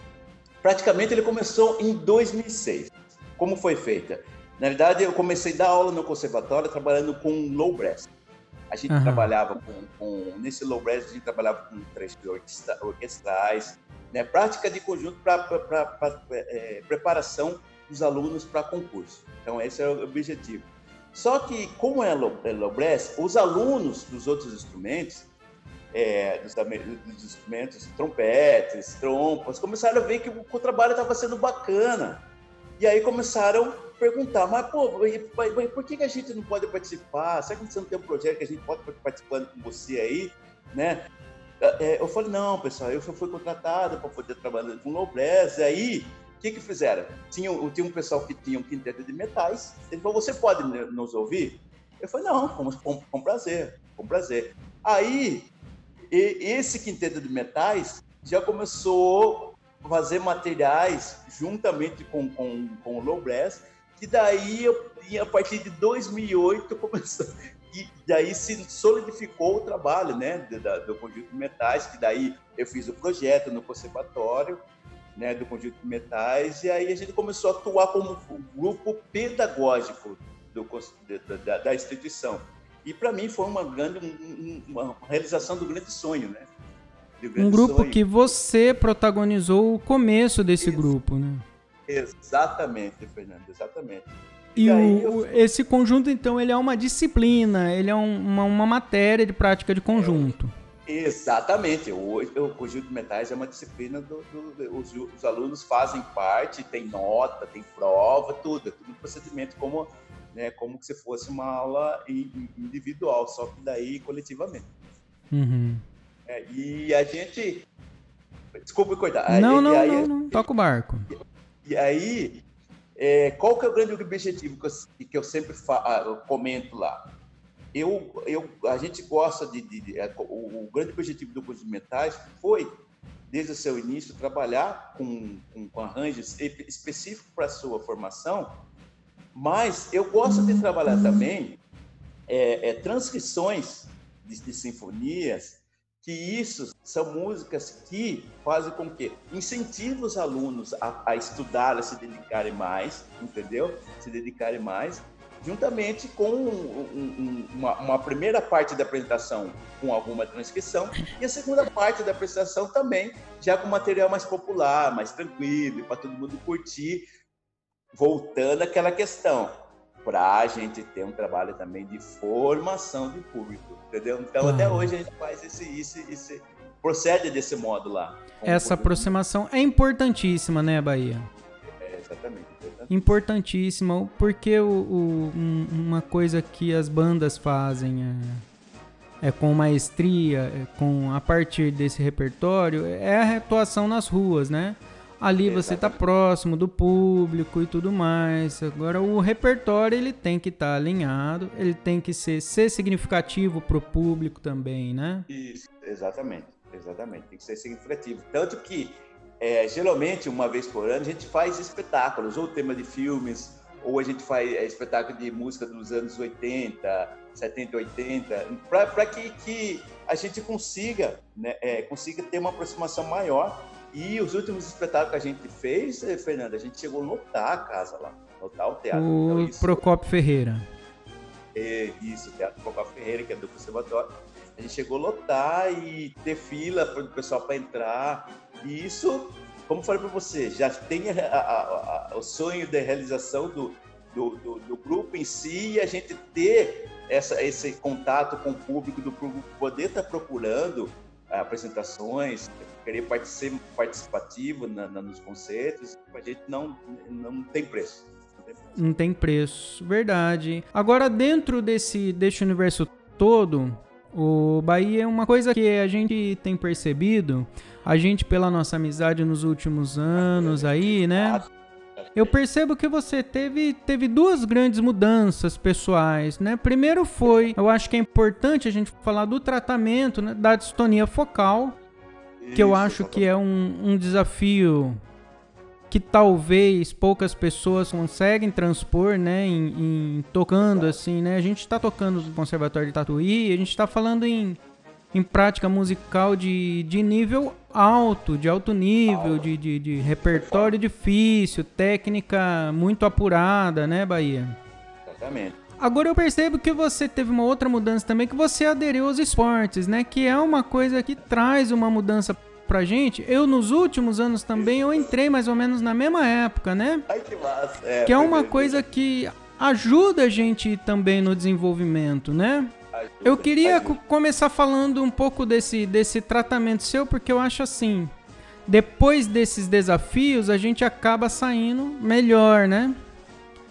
praticamente ele começou em 2006. Como foi feita? Na verdade, eu comecei a dar aula no conservatório trabalhando com low brass. A gente uhum. trabalhava com, com, nesse low brass, a gente trabalhava com três orquestrais, né? prática de conjunto para é, preparação dos alunos para concurso. Então, esse é o objetivo. Só que, como é Lobress, os alunos dos outros instrumentos, é, dos, dos, instrumentos, trompetes, trompas, começaram a ver que o, o trabalho estava sendo bacana. E aí começaram a perguntar, mas pô, por que, que a gente não pode participar? Será que você não tem um projeto que a gente pode participando com você aí? Né? É, eu falei, não, pessoal, eu fui contratado para poder trabalhar com low brass, e aí o que, que fizeram? Tinha, tinha um pessoal que tinha um quinteto de metais. Ele falou: Você pode nos ouvir? Eu falei: Não, com, com, com prazer, com prazer. Aí, e, esse quinteto de metais já começou a fazer materiais juntamente com, com, com o Low Brass, que daí, eu, a partir de 2008, começou, e daí se solidificou o trabalho né, do, do conjunto de metais, que daí eu fiz o projeto no conservatório, né, do conjunto de metais, e aí a gente começou a atuar como grupo pedagógico do, da, da instituição. E para mim foi uma grande uma realização do grande sonho, né? Grande um grupo sonho. que você protagonizou o começo desse Ex grupo, né? Exatamente, Fernando, exatamente. E, o, esse conjunto, então, ele é uma disciplina, ele é um, uma, uma matéria de prática de conjunto. É Exatamente. O, o conjunto de metais é uma disciplina do, do os, os, alunos fazem parte, tem nota, tem prova, tudo, é tudo um procedimento como, né, como se fosse uma aula individual, só que daí coletivamente. Uhum. É, e a gente. Desculpa cortar. Não, não, não, não, toca o barco. E, e aí, é, qual que é o grande objetivo que eu, que eu sempre ah, eu comento lá? eu, eu, a gente gosta de, de, de é, o, o, grande objetivo do curso de metais foi, desde o seu início, trabalhar com, com, com arranjos específicos para a sua formação, mas eu gosto de trabalhar também é, é, transcrições de, de, sinfonias, que isso são músicas que fazem com que incentivem os alunos a, a estudar, a se dedicarem mais, entendeu? Se dedicarem mais, juntamente com um, um, uma, uma, primeira parte da apresentação com alguma transcrição e a segunda parte da apresentação também já com material mais popular, mais tranquilo, para todo mundo curtir. Voltando àquela questão, para a gente ter um trabalho também de formação de público, entendeu? Então, até hoje a gente faz esse, esse, esse procede desse modo lá. Essa aproximação é importantíssima, né, Bahia? É, exatamente importantíssima, porque o, o, uma coisa que as bandas fazem é, é com maestria, é com a partir desse repertório, é a atuação nas ruas, né? Ali você está próximo do público e tudo mais. Agora o repertório ele tem que estar tá alinhado, ele tem que ser, ser significativo para o público também, né? Isso, exatamente, exatamente. Tem que ser significativo. Tanto que é, geralmente, uma vez por ano, a gente faz espetáculos, ou tema de filmes, ou a gente faz é, espetáculo de música dos anos 80, 70, 80, para que, que a gente consiga, né, é, consiga ter uma aproximação maior. E os últimos espetáculos que a gente fez, eh, Fernanda, a gente chegou a lotar a casa lá, lotar o teatro. O então, isso... Procopio Ferreira. É, isso, Teatro Focal Ferreira, que é do conservatório. A gente chegou a lotar e ter fila para o pessoal para entrar. E isso, como falei para você, já tem a, a, a, o sonho da realização do, do, do, do, grupo em si e a gente ter essa, esse contato com o público do público, poder estar tá procurando apresentações, querer ser participativo na, na, nos concertos, a gente não, não tem preço. Não tem preço, verdade. Agora, dentro desse, desse universo todo, o Bahia é uma coisa que a gente tem percebido, a gente pela nossa amizade nos últimos anos aí, né? Eu percebo que você teve, teve duas grandes mudanças pessoais, né? Primeiro foi, eu acho que é importante a gente falar do tratamento né, da distonia focal, Isso, que eu acho que é um, um desafio que talvez poucas pessoas conseguem transpor, né, em, em tocando assim, né? A gente está tocando no Conservatório de Tatuí, a gente está falando em em prática musical de, de nível alto, de alto nível, de, de, de repertório difícil, técnica muito apurada, né, Bahia? Exatamente. Agora eu percebo que você teve uma outra mudança também, que você aderiu aos esportes, né? Que é uma coisa que traz uma mudança pra gente. Eu, nos últimos anos também, eu entrei mais ou menos na mesma época, né? Ai, que massa. É, que é uma coisa que ajuda a gente também no desenvolvimento, né? Eu queria começar falando um pouco desse, desse tratamento seu, porque eu acho assim, depois desses desafios, a gente acaba saindo melhor, né?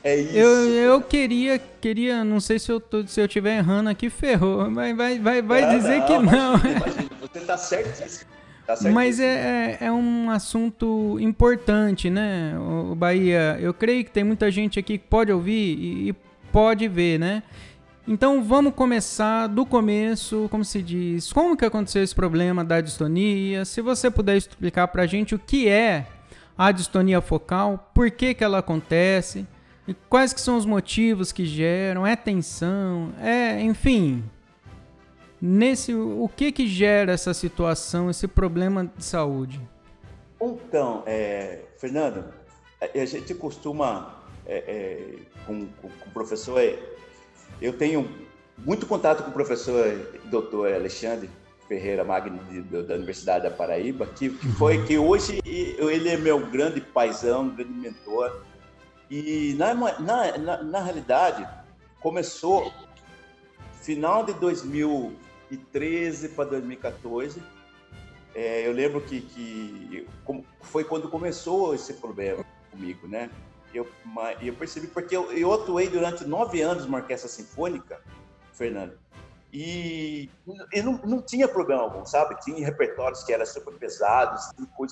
É isso. Eu, eu queria, queria, não sei se eu tô, se eu estiver errando aqui, ferrou. Vai, vai, vai, vai não, dizer não, que não. Imagina, você tá certíssimo. Tá Mas é, é, é, um assunto importante, né, o Bahia? Eu creio que tem muita gente aqui que pode ouvir e, e pode ver, né? Então vamos começar do começo, como se diz, como que aconteceu esse problema da distonia? Se você puder explicar para a gente o que é a distonia focal, por que, que ela acontece, e quais que são os motivos que geram, é tensão, é, enfim, nesse o que que gera essa situação, esse problema de saúde? Então, é, Fernando, a gente costuma é, é, com, com, com o professor eu tenho muito contato com o professor doutor Alexandre Ferreira Magno de, de, da Universidade da Paraíba, que, que, foi que hoje ele é meu grande paizão, grande mentor. E na, na, na, na realidade começou final de 2013 para 2014. É, eu lembro que, que foi quando começou esse problema comigo, né? eu, eu percebi, porque eu, eu atuei durante nove anos numa orquestra sinfônica, Fernando, e, e não, não tinha problema algum, sabe? Tinha repertórios que eram super pesados,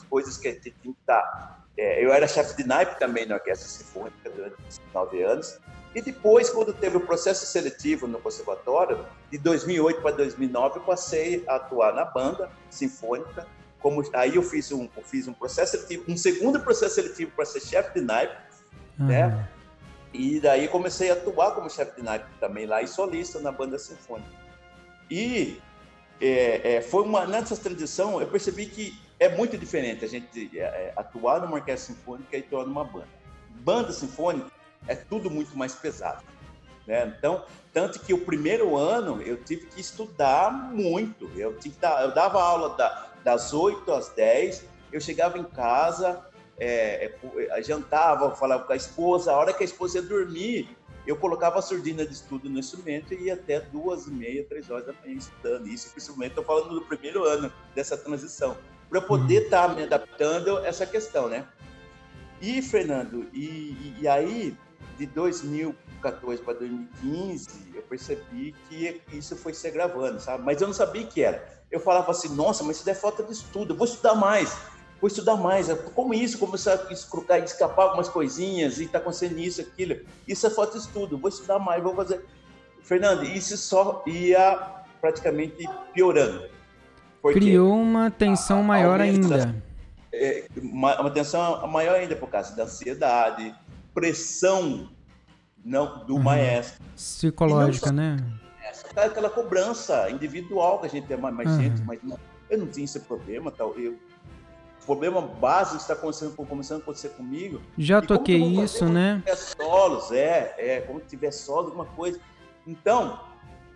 coisas que a gente tinha que estar. É, eu era chefe de naipe também na orquestra sinfônica durante nove anos. E depois, quando teve o processo seletivo no conservatório, de 2008 para 2009, eu passei a atuar na banda sinfônica. Como, aí eu fiz um, eu fiz um processo seletivo, um segundo processo seletivo para ser chefe de naipe, uhum. né? E daí comecei a atuar como chefe de naipe também lá e solista na banda sinfônica. E é, é, foi uma nessa transição eu percebi que é muito diferente a gente é, é atuar numa orquestra sinfônica e atuar numa banda. Banda sinfônica é tudo muito mais pesado. Né? Então, tanto que o primeiro ano eu tive que estudar muito. Eu, tive dar, eu dava aula da, das 8 às 10, eu chegava em casa, é, é, jantava, falava com a esposa, a hora que a esposa ia dormir, eu colocava a surdina de estudo no instrumento e ia até duas e meia, três horas da manhã estudando. Isso, principalmente, estou falando do primeiro ano dessa transição, para poder estar uhum. tá me adaptando a essa questão, né? E, Fernando, e, e aí, de 2014 para 2015, eu percebi que isso foi se gravando, sabe? Mas eu não sabia que era. Eu falava assim, nossa, mas isso é falta de estudo, eu vou estudar mais vou estudar mais. Como isso, começar a escrutar, escapar algumas coisinhas e tá acontecendo isso, aquilo. Isso é falta de estudo, vou estudar mais, vou fazer. Fernando, isso só ia praticamente piorando. Criou uma tensão maior ainda. É, uma, uma tensão maior ainda por causa da ansiedade, pressão não, do uhum. maestro. Psicológica, né? Essa, aquela cobrança individual que a gente tem mais, mais uhum. gente, mas não, eu não tinha esse problema, tal. Eu problema básico está acontecendo, começando a acontecer comigo. Já toquei isso, né? Tiver solos, é, é, como tiver solo, alguma coisa. Então,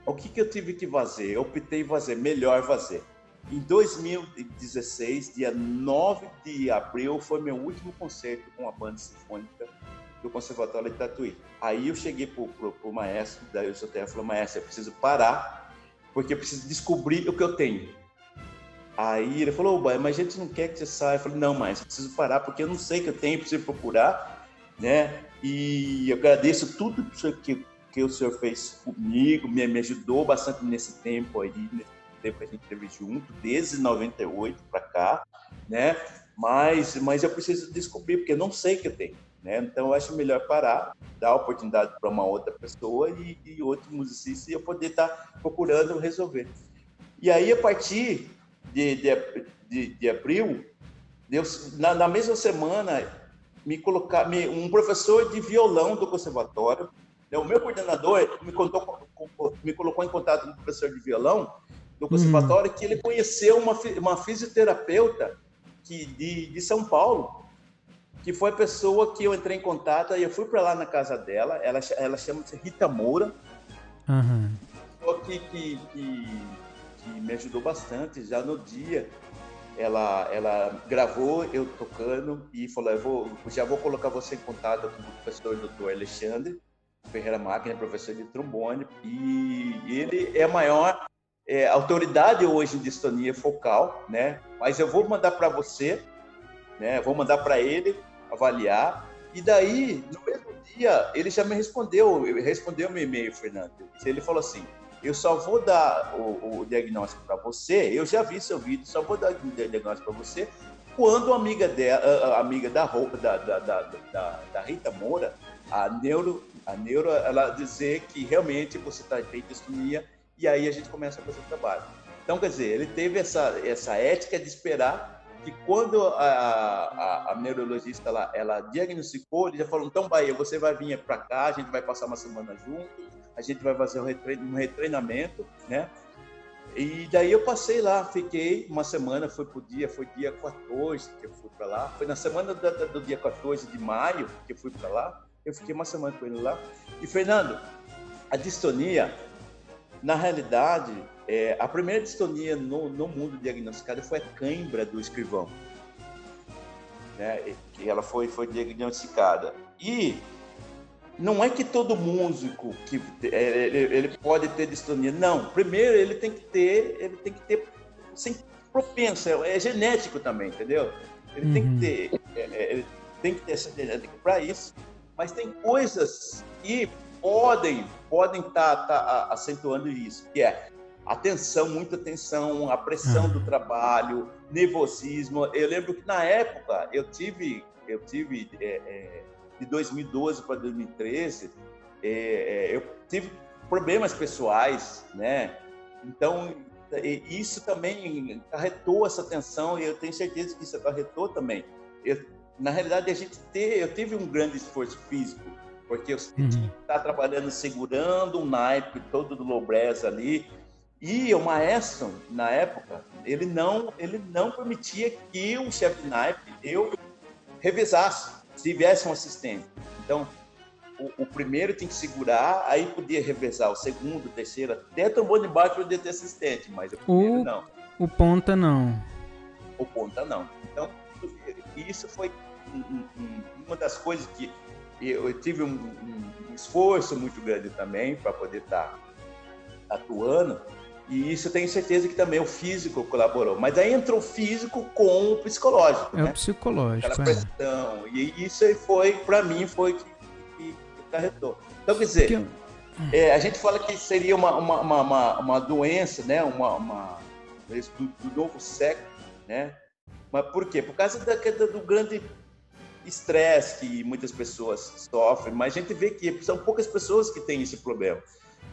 o que, que eu tive que fazer? Eu optei fazer, melhor fazer. Em 2016, dia 9 de abril, foi meu último concerto com a banda sinfônica do Conservatório de Tatuí. Aí eu cheguei pro, pro, pro maestro da Eusoterra e falei, maestro, eu preciso parar, porque eu preciso descobrir o que eu tenho. Aí ele falou, mas a gente não quer que você saia. Eu falei, não, mas preciso parar, porque eu não sei o que eu tenho, preciso procurar, né? E eu agradeço tudo que, que o senhor fez comigo, me, me ajudou bastante nesse tempo aí, tempo a gente teve junto, desde 98 para cá, né? Mas, mas eu preciso descobrir, porque eu não sei o que eu tenho. Né? Então, eu acho melhor parar, dar oportunidade para uma outra pessoa e, e outro musicista e eu poder estar tá procurando resolver. E aí, a partir de, de, de, de abril, Deus, na, na, mesma semana, me colocar, me, um professor de violão do conservatório, né, o meu coordenador me, contou, me colocou em contato com um professor de violão do hum. conservatório, hum. que ele conheceu uma, uma fisioterapeuta que, de, de São Paulo, que foi a pessoa que eu entrei em contato, e eu fui para lá na casa dela, ela, ela chama-se Rita Moura, uhum. que, que, que, que, me ajudou bastante, já no dia ela, ela gravou eu tocando e falou, eu vou, já vou colocar você em contato com o professor Dr. Alexandre Ferreira Máquina, professor de trombone, e ele é a maior é, autoridade hoje em distonia focal, né? Mas eu vou mandar para você, né? Vou mandar para ele avaliar. E daí, no mesmo dia, ele já me respondeu, respondeu meu e-mail, Fernando. Ele falou assim: eu só vou dar o, o diagnóstico para você. Eu já vi seu vídeo, só vou dar o diagnóstico para você quando a amiga dela, a amiga da, da, da, da, da Rita Moura, a neuro, a neuro, ela dizer que realmente você está em distonia e aí a gente começa a fazer o trabalho. Então, quer dizer, ele teve essa, essa ética de esperar que quando a, a, a neurologista ela, ela, diagnosticou, ele já falou, então Bahia, você vai vir para cá, a gente vai passar uma semana juntos, a gente vai fazer um, retrein, um retreinamento, né? E daí eu passei lá, fiquei uma semana, foi pro dia, foi dia 14 que eu fui para lá, foi na semana do, do dia 14 de maio que eu fui para lá, eu fiquei uma semana com ele lá. E Fernando, a distonia, na realidade, é, a primeira distonia no, no mundo diagnosticada foi a cãibra do escrivão. Né? Que ela foi, foi diagnosticada. E não é que todo músico que é, ele, ele, pode ter distonia. Não. Primeiro ele tem que ter, ele tem que ter sem propensa, é, é genético também, entendeu? Ele uhum. tem que uhum. ter, é, ele tem que ter essa genética para isso. Mas tem coisas que podem podem estar tá, tá acentuando isso, que é atenção, muita atenção, a pressão do trabalho, nervosismo. Eu lembro que na época eu tive, eu tive é, é, de 2012 para 2013, é, é, eu tive problemas pessoais, né? Então isso também acarretou essa tensão e eu tenho certeza que isso acarretou também. Eu, na realidade a gente teve, eu tive um grande esforço físico porque eu uhum. tá trabalhando segurando um naipe todo do Lobrez ali e o maestro, na época, ele não, ele não permitia que o chefe de naipe, eu, revisasse, se viesse um assistente. Então, o, o, primeiro tem que segurar, aí podia revezar o segundo, o terceiro, até trombone de baixo podia ter assistente, mas o primeiro o, não. O ponta não. O ponta não. Então, isso foi uma das coisas que eu tive um, um esforço muito grande também para poder estar tá atuando, e isso eu tenho certeza que também o físico colaborou. Mas aí entrou o físico com o psicológico. É né? o psicológico. Aquela é. pressão. É. E isso foi, para mim, foi que, que, que carretou. Então, quer dizer, que... é, a gente fala que seria uma, uma, uma, uma doença, né? Uma, uma do, do, novo século, né? Mas por quê? Por causa da, do grande estresse que muitas pessoas sofrem, mas a gente vê que são poucas pessoas que têm esse problema.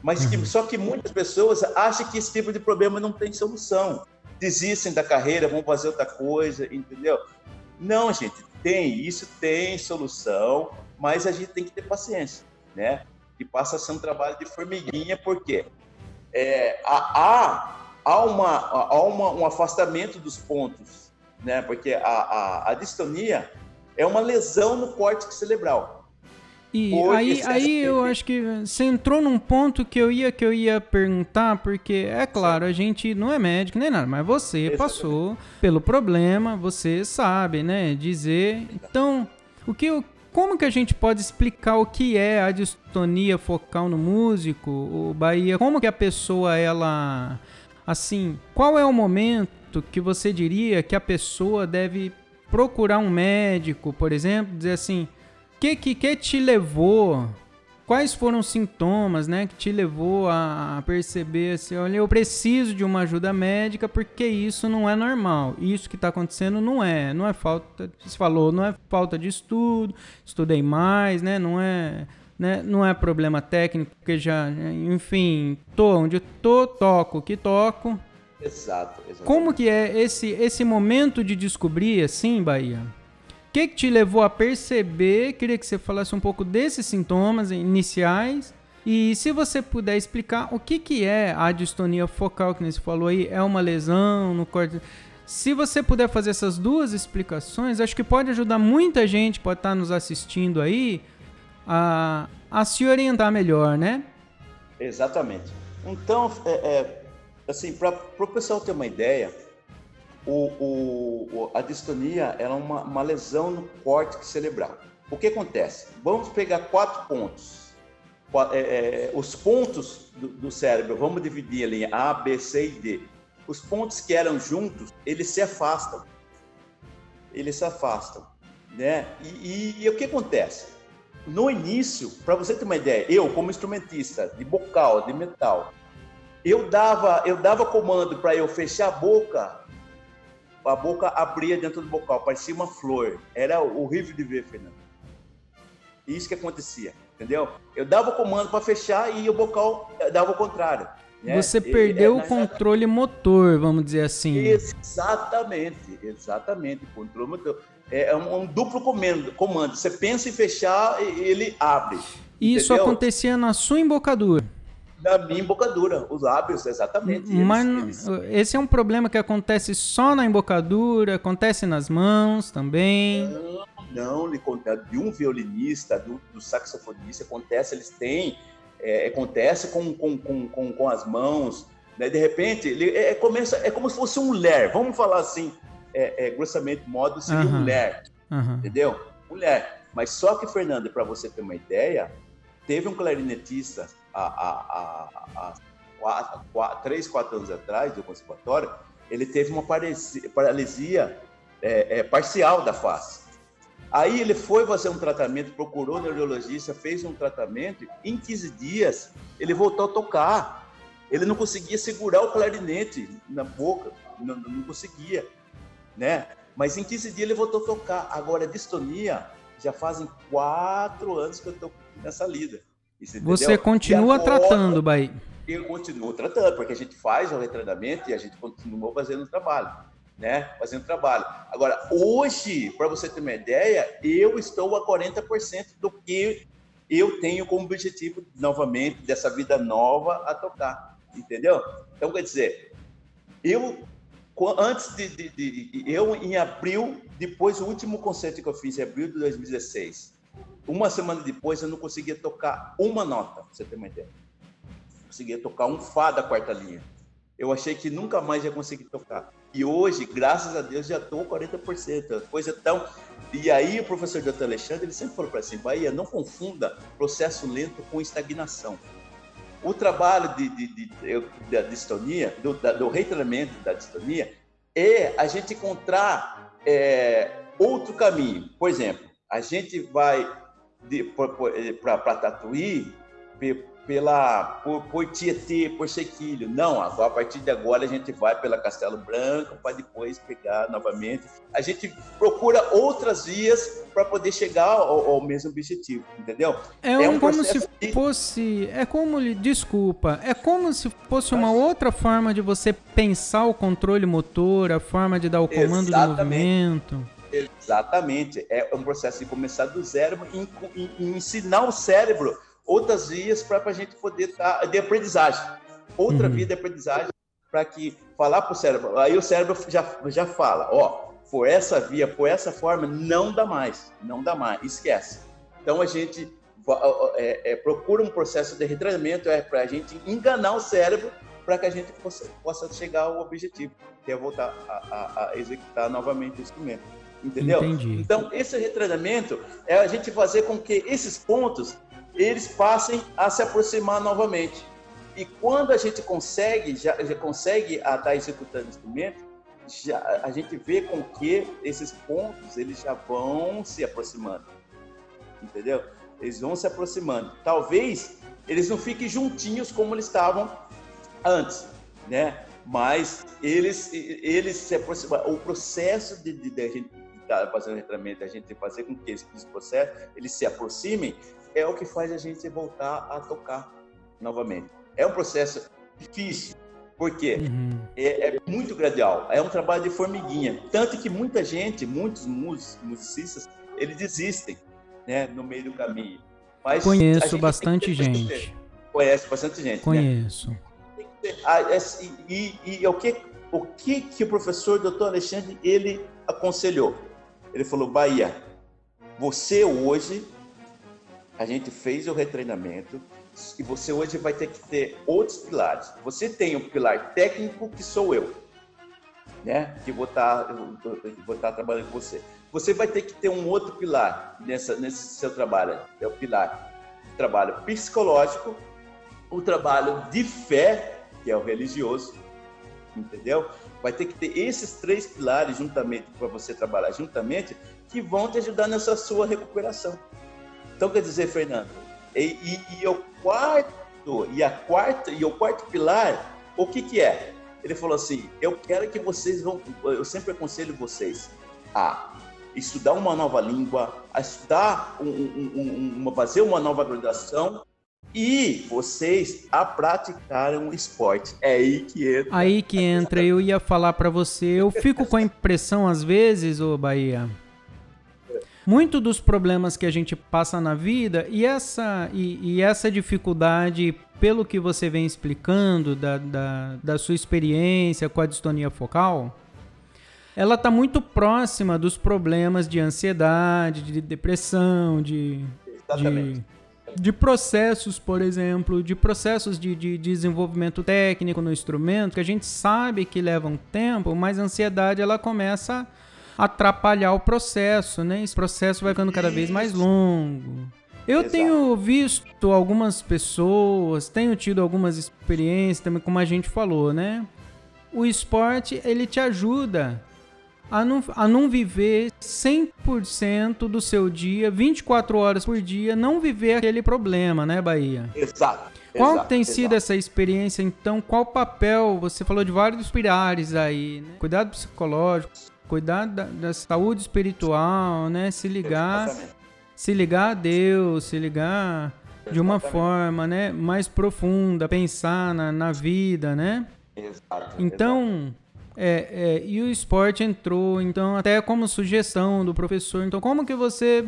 Mas que, uhum. só que muitas pessoas acham que esse tipo de problema não tem solução. Desistem da carreira, vão fazer outra coisa, entendeu? Não, gente, tem, isso tem solução, mas a gente tem que ter paciência, né? E passa a ser um trabalho de formiguinha, porque é, há, há, uma, há uma, um afastamento dos pontos, né? Porque a, a, a distonia é uma lesão no córtex cerebral. E aí, aí eu acho que você entrou num ponto que eu ia que eu ia perguntar, porque é claro, a gente não é médico nem nada, mas você Exatamente. passou pelo problema, você sabe, né, dizer. Então, o que eu, como que a gente pode explicar o que é a distonia focal no músico, o Bahia? Como que a pessoa ela assim, qual é o momento que você diria que a pessoa deve procurar um médico, por exemplo, dizer assim, que, que, que te levou? Quais foram os sintomas, né, que te levou a perceber assim, olha, eu preciso de uma ajuda médica porque isso não é normal. Isso que está acontecendo não é, não é falta, você falou, não é falta de estudo, estudei mais, né, não é, né, não é problema técnico, porque já, enfim, tô onde tô, toco o que toco. Exato, exato. Como que é esse esse momento de descobrir assim, Bahia? que, que te levou a perceber? Queria que você falasse um pouco desses sintomas iniciais. E se você puder explicar o que, que é a distonia focal, que você falou aí, é uma lesão no corte. Se você puder fazer essas duas explicações, acho que pode ajudar muita gente, pode estar nos assistindo aí, a, a se orientar melhor, né? Exatamente. Então, é, é, assim, para o pessoal ter uma ideia, o, o, a distonia é uma, uma lesão no córtex cerebral. O que acontece? Vamos pegar quatro pontos. É, é, os pontos do, do, cérebro, vamos dividir em A, B, C e D. Os pontos que eram juntos, eles se afastam. Eles se afastam. Né? E, e, e o que acontece? No início, para você ter uma ideia, eu, como instrumentista de bocal, de metal, eu dava, eu dava comando para eu fechar a boca a boca abria dentro do bocal, parecia uma flor. Era horrível de ver, Fernando. Isso que acontecia, entendeu? Eu dava comando para fechar e o bocal dava o contrário. Né? Você perdeu é, o controle motor, vamos dizer assim. Exatamente, exatamente, controle motor. É um, um duplo comando, comando. Você pensa em fechar, ele abre. Isso entendeu? acontecia na sua embocadura da minha embocadura, os lábios, exatamente. Mas eles, esse é um problema que acontece só na embocadura, acontece nas mãos também. Não, não, de um violinista, do, do saxofonista, acontece, eles têm, é, acontece com, com, com, com, com as mãos, né? de repente, ele é, é, começa, é como se fosse um ler, vamos falar assim, é, é grossamente modo, seria um ler, entendeu? Um ler. Mas só que, Fernando, para você ter uma ideia, teve um clarinetista há, há, quatro, quatro, três, quatro anos atrás, do conservatório, ele teve uma paralisia, paralisia é, é, parcial da face. Aí ele foi fazer um tratamento, procurou neurologista, fez um tratamento, em 15 dias ele voltou a tocar. Ele não conseguia segurar o clarinete na boca, não, não conseguia, né? Mas em 15 dias ele voltou a tocar. Agora, a distonia, já fazem quatro anos que eu estou nessa lida. Você continua agora, tratando, Bahia? Eu continuo tratando, porque a gente faz o retreinamento e a gente continua fazendo o trabalho, né? Fazendo trabalho. Agora, hoje, para você ter uma ideia, eu estou a 40% do que eu tenho como objetivo, novamente, dessa vida nova a tocar, entendeu? Então, quer dizer, eu, antes de, de, de eu, em abril, depois do último concerto que eu fiz, em abril de 2016, uma semana depois eu não conseguia tocar uma nota, pra você ter uma ideia. Conseguia tocar um Fá da quarta linha. Eu achei que nunca mais ia conseguir tocar. E hoje, graças a Deus, já estou 40%. Coisa tão. E aí, o professor Dr. Alexandre, ele sempre falou para assim: Bahia, não confunda processo lento com estagnação. O trabalho de, de, de, de da distonia, do, da, do retreinamento da distonia, é a gente encontrar é, outro caminho. Por exemplo, a gente vai para Tatuí pela por, por Tietê, por Sequilho. Não, agora, a partir de agora a gente vai pela Castelo Branco para depois pegar novamente. A gente procura outras vias para poder chegar ao, ao, mesmo objetivo, entendeu? É, é um como se de... fosse, é como desculpa, é como se fosse uma outra forma de você pensar o controle motor, a forma de dar o comando Exatamente. do movimento. Exatamente. É um processo de começar do zero e, ensinar o cérebro outras vias para a gente poder estar tá, de aprendizagem. Outra uhum. via de aprendizagem para que falar para o cérebro. Aí o cérebro já, já fala, ó, por essa via, por essa forma, não dá mais, não dá mais, esquece. Então a gente é, é, procura um processo de retreinamento é para a gente enganar o cérebro para que a gente possa, possa, chegar ao objetivo, que é voltar a, a, a executar novamente o instrumento. Entendeu? Entendi. Então, esse retreinamento é a gente fazer com que esses pontos eles passem a se aproximar novamente. E quando a gente consegue, já, já consegue estar tá executando o instrumento, já, a gente vê com que esses pontos eles já vão se aproximando. Entendeu? Eles vão se aproximando. Talvez eles não fiquem juntinhos como eles estavam antes, né? Mas eles, eles se aproximam. O processo de, de, de a gente estar tá fazendo treinamento, a gente fazer com que esse, processo eles se aproximem, é o que faz a gente voltar a tocar novamente. É um processo difícil, porque uhum. é, é, muito gradual, é um trabalho de formiguinha. Tanto que muita gente, muitos musicistas, eles desistem né, no meio do caminho. Mas Conheço bastante gente. Conhece bastante gente. Né? Conheço. Né? E, e, e, o, que, o que, que o professor doutor Alexandre ele aconselhou? Ele falou: Bahia, você hoje, a gente fez o retreinamento, e você hoje vai ter que ter outros pilares. Você tem o um pilar técnico, que sou eu, né? Que vou estar, tá, vou estar tá trabalhando com você. Você vai ter que ter um outro pilar nessa, nesse seu trabalho. É o pilar trabalho psicológico, o trabalho de fé, que é o religioso, entendeu? Vai ter que ter esses três pilares juntamente para você trabalhar juntamente, que vão te ajudar nessa sua recuperação. Então, quer dizer, Fernando, e, e, e o quarto e a quarta e o quarto pilar, o que que é? Ele falou assim: eu quero que vocês vão, eu sempre aconselho vocês a estudar uma nova língua, a estudar um, um, uma fazer uma nova graduação e vocês a praticarem um esporte. É aí que entra. Aí que entra. Eu ia falar para você. Eu fico com a impressão às vezes, ô Bahia, muito dos problemas que a gente passa na vida e essa, e, e essa dificuldade, pelo que você vem explicando da, da, da sua experiência com a distonia focal, ela está muito próxima dos problemas de ansiedade, de depressão, de, de, de, processos, por exemplo, de processos de, de, desenvolvimento técnico no instrumento, que a gente sabe que levam tempo, mas a ansiedade ela começa atrapalhar o processo, né? Esse processo vai ficando cada vez mais longo. Eu Exato. tenho visto algumas pessoas, tenho tido algumas experiências também, como a gente falou, né? O esporte, ele te ajuda a não, a não viver 100% do seu dia, 24 horas por dia, não viver aquele problema, né, Bahia? Exato. Qual exato, tem sido exato. essa experiência, então? Qual papel? Você falou de vários pilares aí, né? Cuidado psicológico, cuidar da, da saúde espiritual, né? Se ligar, se ligar a Deus, se ligar de uma forma, né, mais profunda, pensar na, na vida, né? Exato. Então, é, é, e o esporte entrou, então até como sugestão do professor. Então, como que você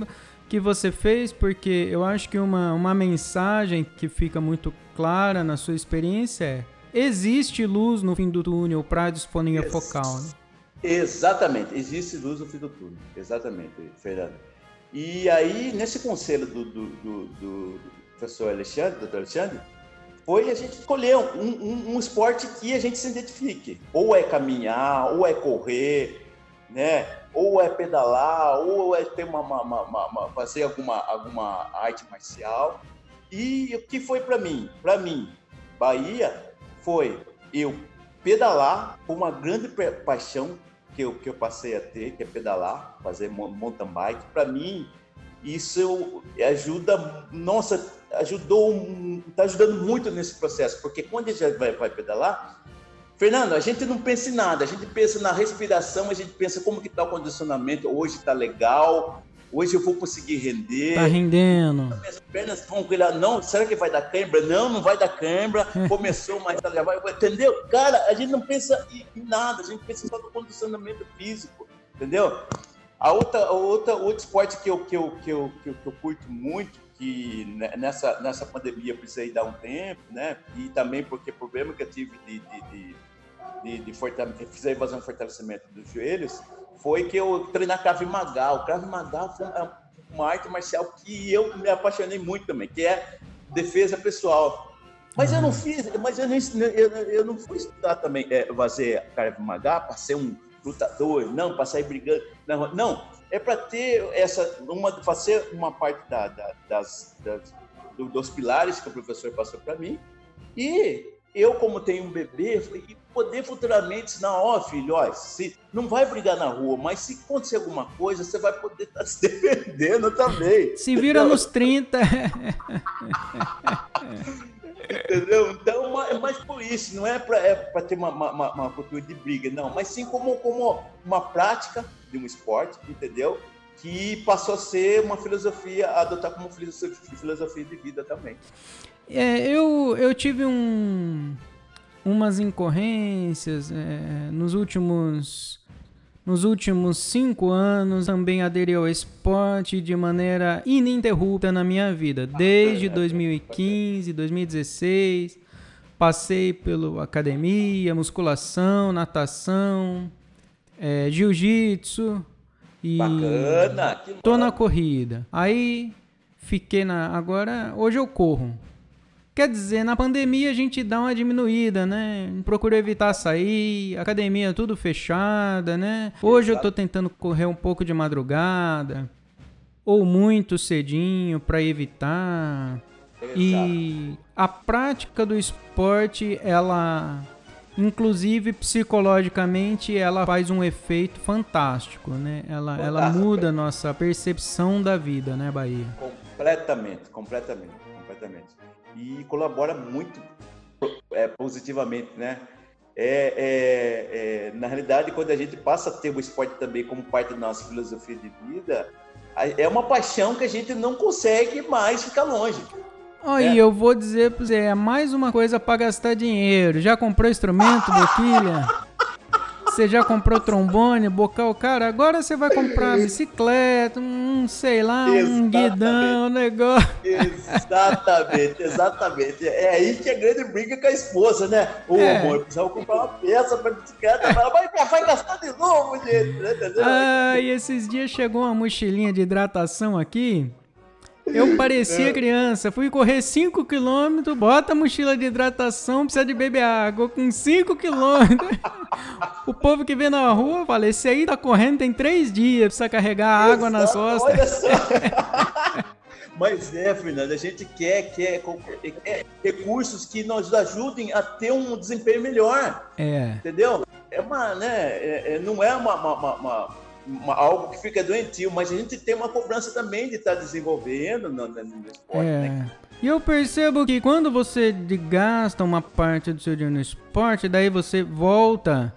que você fez? Porque eu acho que uma, uma mensagem que fica muito clara na sua experiência é existe luz no fim do túnel para a disfonia focal. Né? Exatamente, existe luz no fim do túnel, exatamente, Fernando. E aí, nesse conselho do, do, do, do professor Alexandre, doutor Alexandre, foi a gente escolher um, um, um, esporte que a gente se identifique. Ou é caminhar, ou é correr, né? ou é pedalar, ou é ter uma, uma, uma, uma fazer alguma, alguma arte marcial. E o que foi para mim? Para mim, Bahia foi eu pedalar com uma grande paixão que eu, que eu passei a ter, que é pedalar, fazer mountain bike, para mim, isso ajuda, nossa, ajudou, está ajudando muito nesse processo, porque quando a gente vai, vai pedalar, Fernando, a gente não pensa em nada, a gente pensa na respiração, a gente pensa como que está o condicionamento, hoje está legal, hoje eu vou conseguir render. Tá rendendo. Minhas pernas vão cuidar. Não, será que vai dar cãibra? Não, não vai dar cãibra. Começou, mas tá vai, entendeu? Cara, a gente não pensa em nada, a gente pensa só no condicionamento físico, entendeu? A outra, a outra, outro esporte que eu, que, eu, que, eu, que, eu, que eu curto muito, que nessa, nessa pandemia eu precisei dar um tempo, né? E também porque o problema que eu tive de, de, de, de, de fazer um fortalecimento dos joelhos, foi que eu treinei Krav Maga. O Krav Maga foi uma arte marcial que eu me apaixonei muito também, que é defesa pessoal. Mas eu não uhum. fiz, mas eu, nem, eu, eu não fui estudar também, é, fazer Krav Maga para ser um lutador, não, para sair brigando. Não, não é para ter essa, uma, fazer uma parte da, da, das, das dos pilares que o professor passou para mim e eu, como tenho um bebê, e poder futuramente ensinar, ó, oh, filho, ó, se, não vai brigar na rua, mas se acontecer alguma coisa, você vai poder estar tá se defendendo também. Se vira nos 30. Entendeu? Então, mas por isso, não é para é ter uma, uma, uma, cultura de briga, não, mas sim como, como uma prática de um esporte, entendeu? Que passou a ser uma filosofia, adotar como filosofia de vida também. É, eu, eu tive um, umas incorrências é, nos últimos nos últimos cinco anos também aderi ao esporte de maneira ininterrupta na minha vida. Desde 2015, 2016, passei pela academia, musculação, natação, é, jiu-jitsu e Bacana, tô na corrida. Aí fiquei na agora hoje eu corro. Quer dizer, na pandemia a gente dá uma diminuída, né? Procura evitar sair, academia tudo fechada, né? Hoje eu tô tentando correr um pouco de madrugada ou muito cedinho para evitar. E a prática do esporte, ela inclusive psicologicamente ela faz um efeito fantástico, né? Ela, ela muda a nossa percepção da vida, né, Bahia? Completamente, completamente, completamente e colabora muito é, positivamente, né? É, é, é, na realidade, quando a gente passa a ter o esporte também como parte da nossa filosofia de vida, é uma paixão que a gente não consegue mais ficar longe. Aí, é. eu vou dizer pra você, é mais uma coisa para gastar dinheiro. Já comprou instrumento, boquilha? Você já comprou trombone, bocal, cara, agora você vai comprar bicicleta, um, sei lá, exatamente. um guidão, um negócio. Exatamente, exatamente. É aí que a grande briga com a esposa, né? Ô, é. amor, precisava comprar uma peça pra bicicleta. Fala, mas vai gastar de novo, gente. Entendeu? Ah, e esses dias chegou uma mochilinha de hidratação aqui. Eu parecia é. criança, fui correr 5 km, bota a mochila de hidratação, precisa de beber água com 5 km. o povo que vê na rua fala: esse aí tá correndo tem 3 dias, precisa carregar água nas costas. Olha só. Mas é, Fernando, a gente quer, quer, quer recursos que nos ajudem a ter um desempenho melhor. É. Entendeu? É uma, né? É, é não é uma, uma, uma uma, algo que fica doentio, mas a gente tem uma cobrança também de estar tá desenvolvendo no, no, esporte, é. né? E eu percebo que quando você gasta uma parte do seu dinheiro no esporte, daí você volta.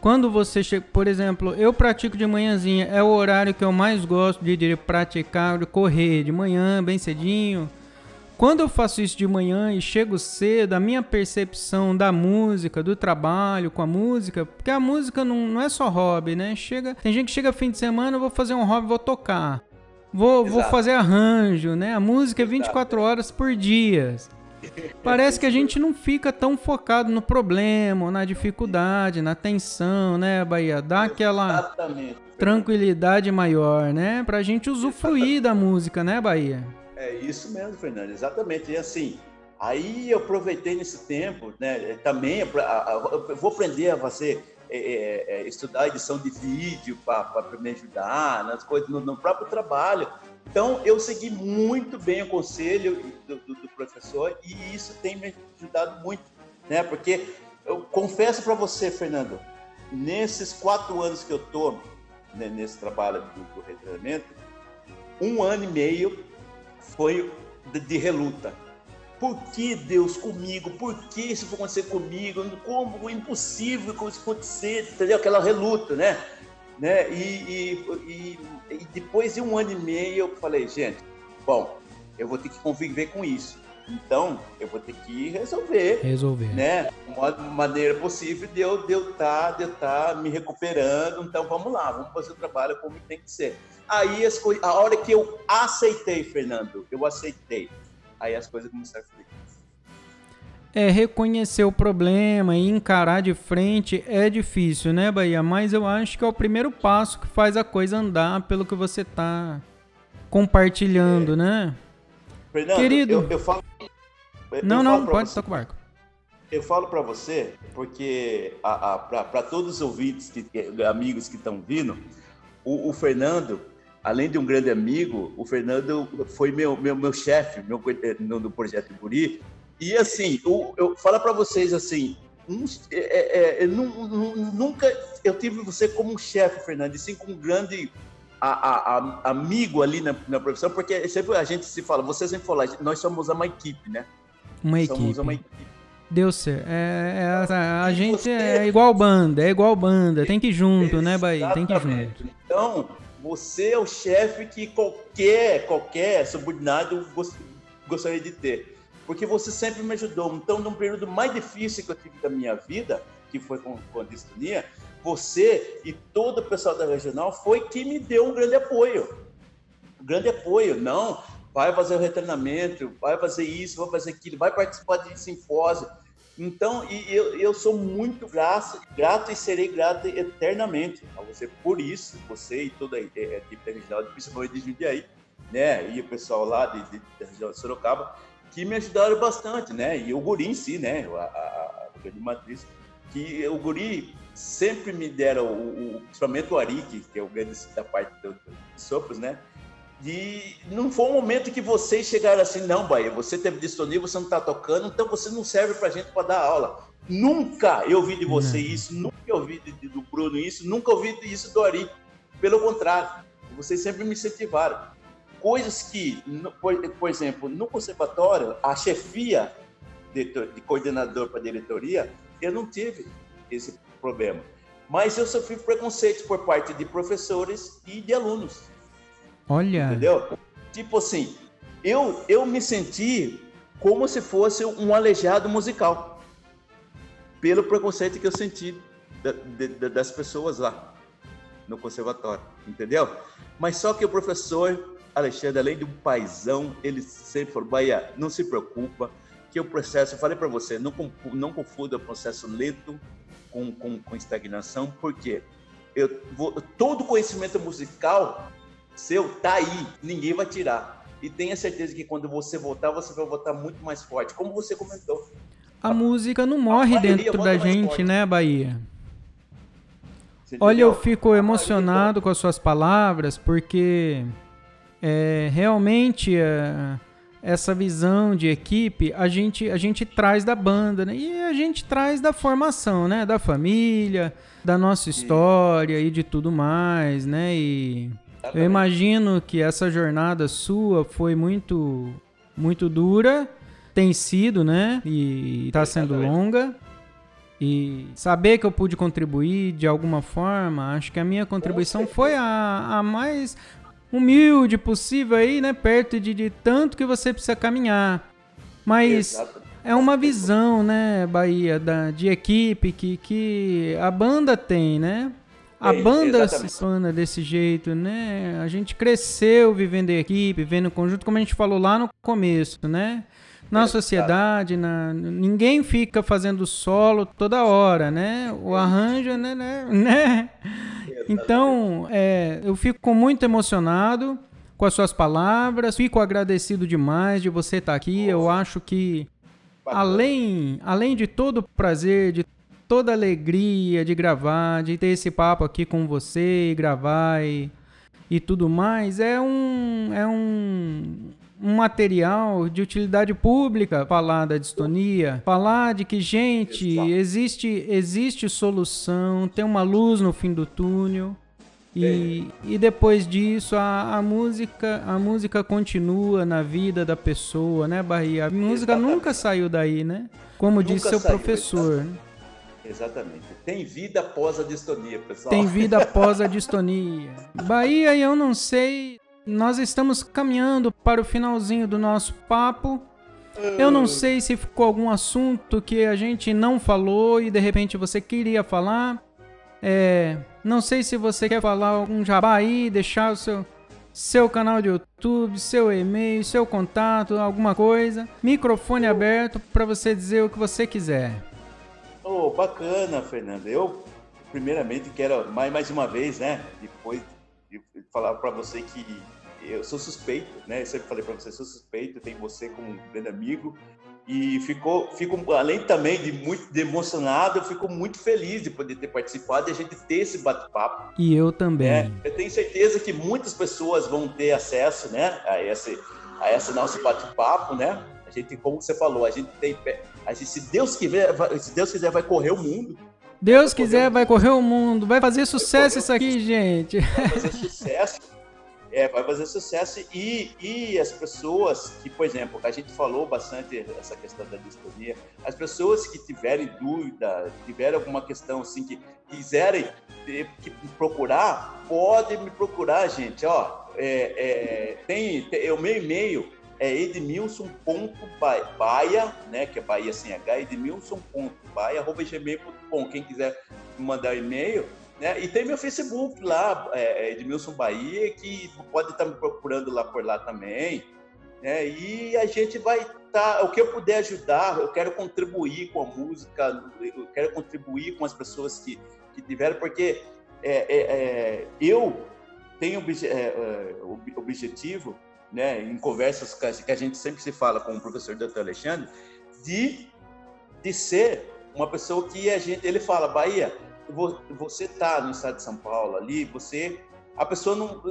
Quando você chega, por exemplo, eu pratico de manhãzinha, é o horário que eu mais gosto de, de praticar, de correr de manhã, bem cedinho. Quando eu faço isso de manhã e chego cedo, a minha percepção da música, do trabalho com a música, porque a música não, não é só hobby, né? Chega, tem gente que chega fim de semana, eu vou fazer um hobby, vou tocar. Vou, vou fazer arranjo, né? A música é 24 horas por dia. Parece que a gente não fica tão focado no problema, na dificuldade, na tensão, né, Bahia? Dá aquela Exatamente. tranquilidade maior, né? Pra gente usufruir da música, né, Bahia? É isso mesmo, Fernando, exatamente. E assim, aí eu aproveitei nesse tempo, né, também, eu vou aprender a fazer, é, é, é, estudar edição de vídeo para me ajudar nas coisas, no, no, próprio trabalho. Então, eu segui muito bem o conselho do, do, do professor e isso tem me ajudado muito, né? Porque eu confesso para você, Fernando, nesses quatro anos que eu estou né, nesse trabalho do, do um ano e meio foi de, de reluta. Por que Deus comigo? Por que isso foi acontecer comigo? Como impossível isso acontecer? Entendeu? Aquela reluta, né? né? E, e, e, depois de um ano e meio eu falei, gente, bom, eu vou ter que conviver com isso. Então, eu vou ter que resolver. Resolver. Né? Uma maneira possível de eu estar de eu tá, de eu tá me recuperando. Então, vamos lá, vamos fazer o trabalho como tem que ser. Aí, as coisas, a hora que eu aceitei, Fernando, eu aceitei. Aí as coisas começaram a fluir. É, reconhecer o problema e encarar de frente é difícil, né, Bahia? Mas eu acho que é o primeiro passo que faz a coisa andar pelo que você tá compartilhando, é. né? Fernando, Querido. Eu, eu falo. Eu não, não, pode tocar o barco. Eu falo para você, porque para todos os ouvintes, que, amigos que estão vindo, o, o, Fernando, além de um grande amigo, o Fernando foi meu, meu, meu chefe meu, no, no projeto Guri. E assim, eu, eu falo para vocês assim, é, é, é, nunca eu tive você como um chefe, Fernando, e sim como um grande a, a, a, amigo ali na, na, profissão, porque sempre a gente se fala, você sempre fala, nós somos uma equipe, né? Uma somos equipe. Uma equipe. Deu certo. É, é, a, a gente você... é igual banda, é igual banda, tem que ir junto, né, Bahia? Tem que ir junto. Então, você é o chefe que qualquer, qualquer subordinado gostaria de ter porque você sempre me ajudou. Então, num período mais difícil que eu tive da minha vida, que foi com, com a distonia, você e todo o pessoal da regional foi que me deu um grande apoio. Um grande apoio. Não, vai fazer o retreinamento, vai fazer isso, vai fazer aquilo, vai participar de simpósio. Então, e eu, eu sou muito grato, grato e serei grato eternamente a você por isso, você e toda a equipe da regional, principalmente de Jundiaí, né, e o pessoal lá de, de, da região de Sorocaba, que me ajudaram bastante, né? E o Guri em si, né? A, a, a grande matriz, que o Guri sempre me deram, o, o, principalmente o Ari, que, é o grande da parte do, do né? E não foi um momento que vocês chegaram assim, não, Bahia, você teve disponível, você não está tocando, então você não serve para gente para dar aula. Nunca eu ouvi de você isso, nunca eu ouvi de, do Bruno isso, nunca ouvi isso do Ari. Pelo contrário, vocês sempre me incentivaram coisas que, por, por exemplo, no conservatório, a chefia de, de coordenador para diretoria, eu não tive esse problema. Mas eu sofri preconceitos por parte de professores e de alunos. Olha. Entendeu? Tipo assim, eu, eu me senti como se fosse um aleijado musical. Pelo preconceito que eu senti da, de, das pessoas lá no conservatório, entendeu? Mas só que o professor Alexandre, além de um paizão, ele sempre falou, Bahia, não se preocupa, que o processo, eu falei para você, não, não confunda processo lento com, com, com estagnação, porque eu vou, todo conhecimento musical seu tá aí, ninguém vai tirar. E tenha certeza que quando você voltar, você vai voltar muito mais forte, como você comentou. A, a música não morre dentro da gente, forte. né, Bahia? Olha, eu fico emocionado com as suas palavras, porque é, realmente é, essa visão de equipe a gente, a gente traz da banda, né? E a gente traz da formação, né? Da família, da nossa história e de tudo mais, né? E eu imagino que essa jornada sua foi muito, muito dura, tem sido, né? E está sendo longa. E saber que eu pude contribuir de alguma forma, acho que a minha contribuição foi a, a mais humilde possível aí, né? Perto de, de tanto que você precisa caminhar. Mas Exato. é uma visão, né, Bahia, da, de equipe que, que a banda tem, né? A é, banda exatamente. se expanda desse jeito, né? A gente cresceu vivendo em equipe, vivendo em conjunto, como a gente falou lá no começo, né? Na é, sociedade, na, ninguém fica fazendo solo toda hora, né? O arranjo, né? né, né? Então, é, eu fico muito emocionado com as suas palavras, fico agradecido demais de você estar aqui. Eu acho que, além, além de todo o prazer, de toda a alegria de gravar, de ter esse papo aqui com você e gravar e, e tudo mais, é um, é um, um material de utilidade pública falar da distonia, falar de que, gente, existe, existe solução, tem uma luz no fim do túnel. E, e depois disso a, a música a música continua na vida da pessoa, né, Bahia? A música Exatamente. nunca saiu daí, né? Como nunca disse seu saiu, professor. Exatamente. Exatamente. Tem vida após a distonia, pessoal. Tem vida após a distonia. Bahia, eu não sei nós estamos caminhando para o finalzinho do nosso papo. Eu não sei se ficou algum assunto que a gente não falou e de repente você queria falar. É, não sei se você quer falar algum jabá aí, deixar o seu, seu canal de YouTube, seu e-mail, seu contato, alguma coisa. Microfone aberto para você dizer o que você quiser. Oh, bacana, Fernando. Eu, primeiramente, quero mais, mais uma vez, né? Depois de falar para você que eu sou suspeito, né? Eu sempre falei para você, sou suspeito, tenho você como um grande amigo e ficou, fico além também de muito de emocionado, eu fico muito feliz de poder ter participado e a gente ter esse bate-papo. E eu também. É, eu tenho certeza que muitas pessoas vão ter acesso, né, a esse a esse nosso bate-papo, né? A gente, como você falou, a gente tem, a gente, se Deus quiser, se Deus quiser, vai correr o mundo. Deus vai quiser, vai correr o mundo, vai fazer sucesso isso aqui, gente. Vai fazer sucesso. É, vai fazer sucesso. E, e as pessoas que, por exemplo, a gente falou bastante essa questão da distonia, as pessoas que tiverem dúvida, tiverem alguma questão assim, que quiserem ter, que procurar, podem me procurar, gente, ó, é, é, tem, tem, o meu e-mail é edmilson.baia, né, que é Bahia sem H, edmilson.baia.gmail.com, quem quiser mandar e-mail, né? E tem meu Facebook lá, é, é, Edmilson Bahia, que pode estar me procurando lá por lá também. Né? E a gente vai estar, tá, o que eu puder ajudar, eu quero contribuir com a música, eu quero contribuir com as pessoas que, que tiveram, porque é, é, é eu tenho é, é, objetivo, né, em conversas que a gente sempre se fala com o professor Dr. Alexandre, de, de ser uma pessoa que a gente, ele fala, Bahia, você tá no estado de São Paulo ali, você a pessoa não,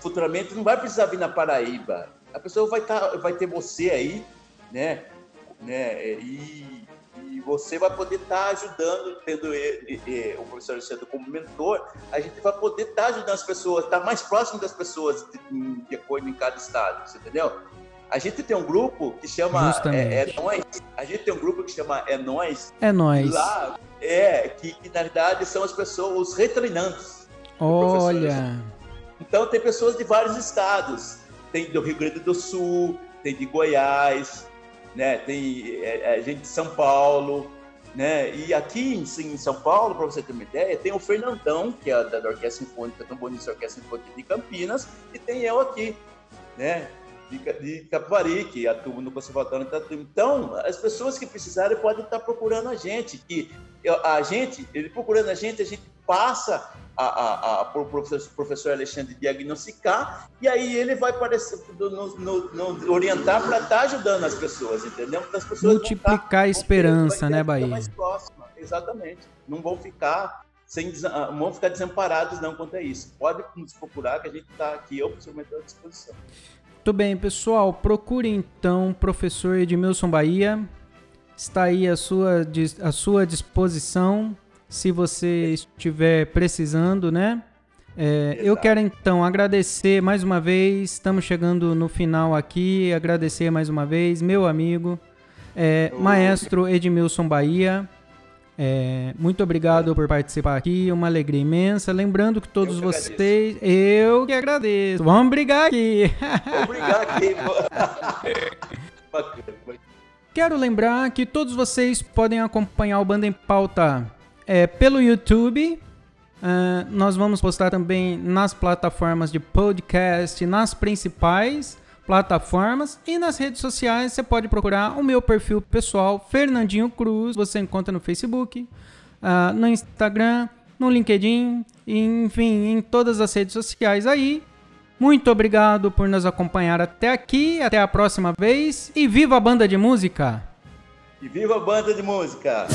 futuramente não vai precisar vir na Paraíba. A pessoa vai tá, vai ter você aí, né? né? E, você vai poder estar tá ajudando, tendo ele, ele, o professor Alexandre como mentor, a gente vai poder estar tá ajudando as pessoas, estar tá mais próximo das pessoas de, de acordo em cada estado, entendeu? A gente tem um grupo que chama é, é Nós. A gente tem um grupo que chama É Nós. É Nós. Lá, é, que, que na verdade são as pessoas, os retreinantes. Olha. Então tem pessoas de vários estados. Tem do Rio Grande do Sul, tem de Goiás, né? Tem é, é gente de São Paulo, né? E aqui em, São Paulo, para você ter uma ideia, tem o Fernandão, que é da, Orquestra Sinfônica, trombonista da Orquestra Sinfônica de Campinas, e tem eu aqui, né? de, de Capivari, que atua no Conservatório Então, as pessoas que precisarem podem estar procurando a gente, que a gente, ele procurando a gente, a gente passa a, a, a, para o professor, professor Alexandre diagnosticar, e aí ele vai parecer, no, no, no orientar para estar ajudando as pessoas, entendeu? Então, as pessoas Multiplicar a esperança, né, Bahia? Mais próxima, exatamente. Não vão ficar sem não vão ficar desamparados não quanto a isso. Pode nos procurar que a gente está aqui, eu pessoalmente à disposição. Muito bem, pessoal. Procure então o professor Edmilson Bahia. Está aí à sua, à sua disposição se você estiver precisando, né? É, eu quero então agradecer mais uma vez. Estamos chegando no final aqui. Agradecer mais uma vez, meu amigo, é, maestro Edmilson Bahia. É, muito obrigado por participar aqui, uma alegria imensa. Lembrando que todos eu que vocês. Agradeço. Eu que agradeço. Vamos brigar aqui. Vamos brigar aqui. Quero lembrar que todos vocês podem acompanhar o Banda em Pauta é, pelo YouTube. Uh, nós vamos postar também nas plataformas de podcast, nas principais plataformas e nas redes sociais você pode procurar o meu perfil pessoal, Fernandinho Cruz, você encontra no Facebook, uh, no Instagram, no LinkedIn, enfim, em todas as redes sociais aí. Muito obrigado por nos acompanhar até aqui, até a próxima vez e viva a banda de música! E viva a banda de música!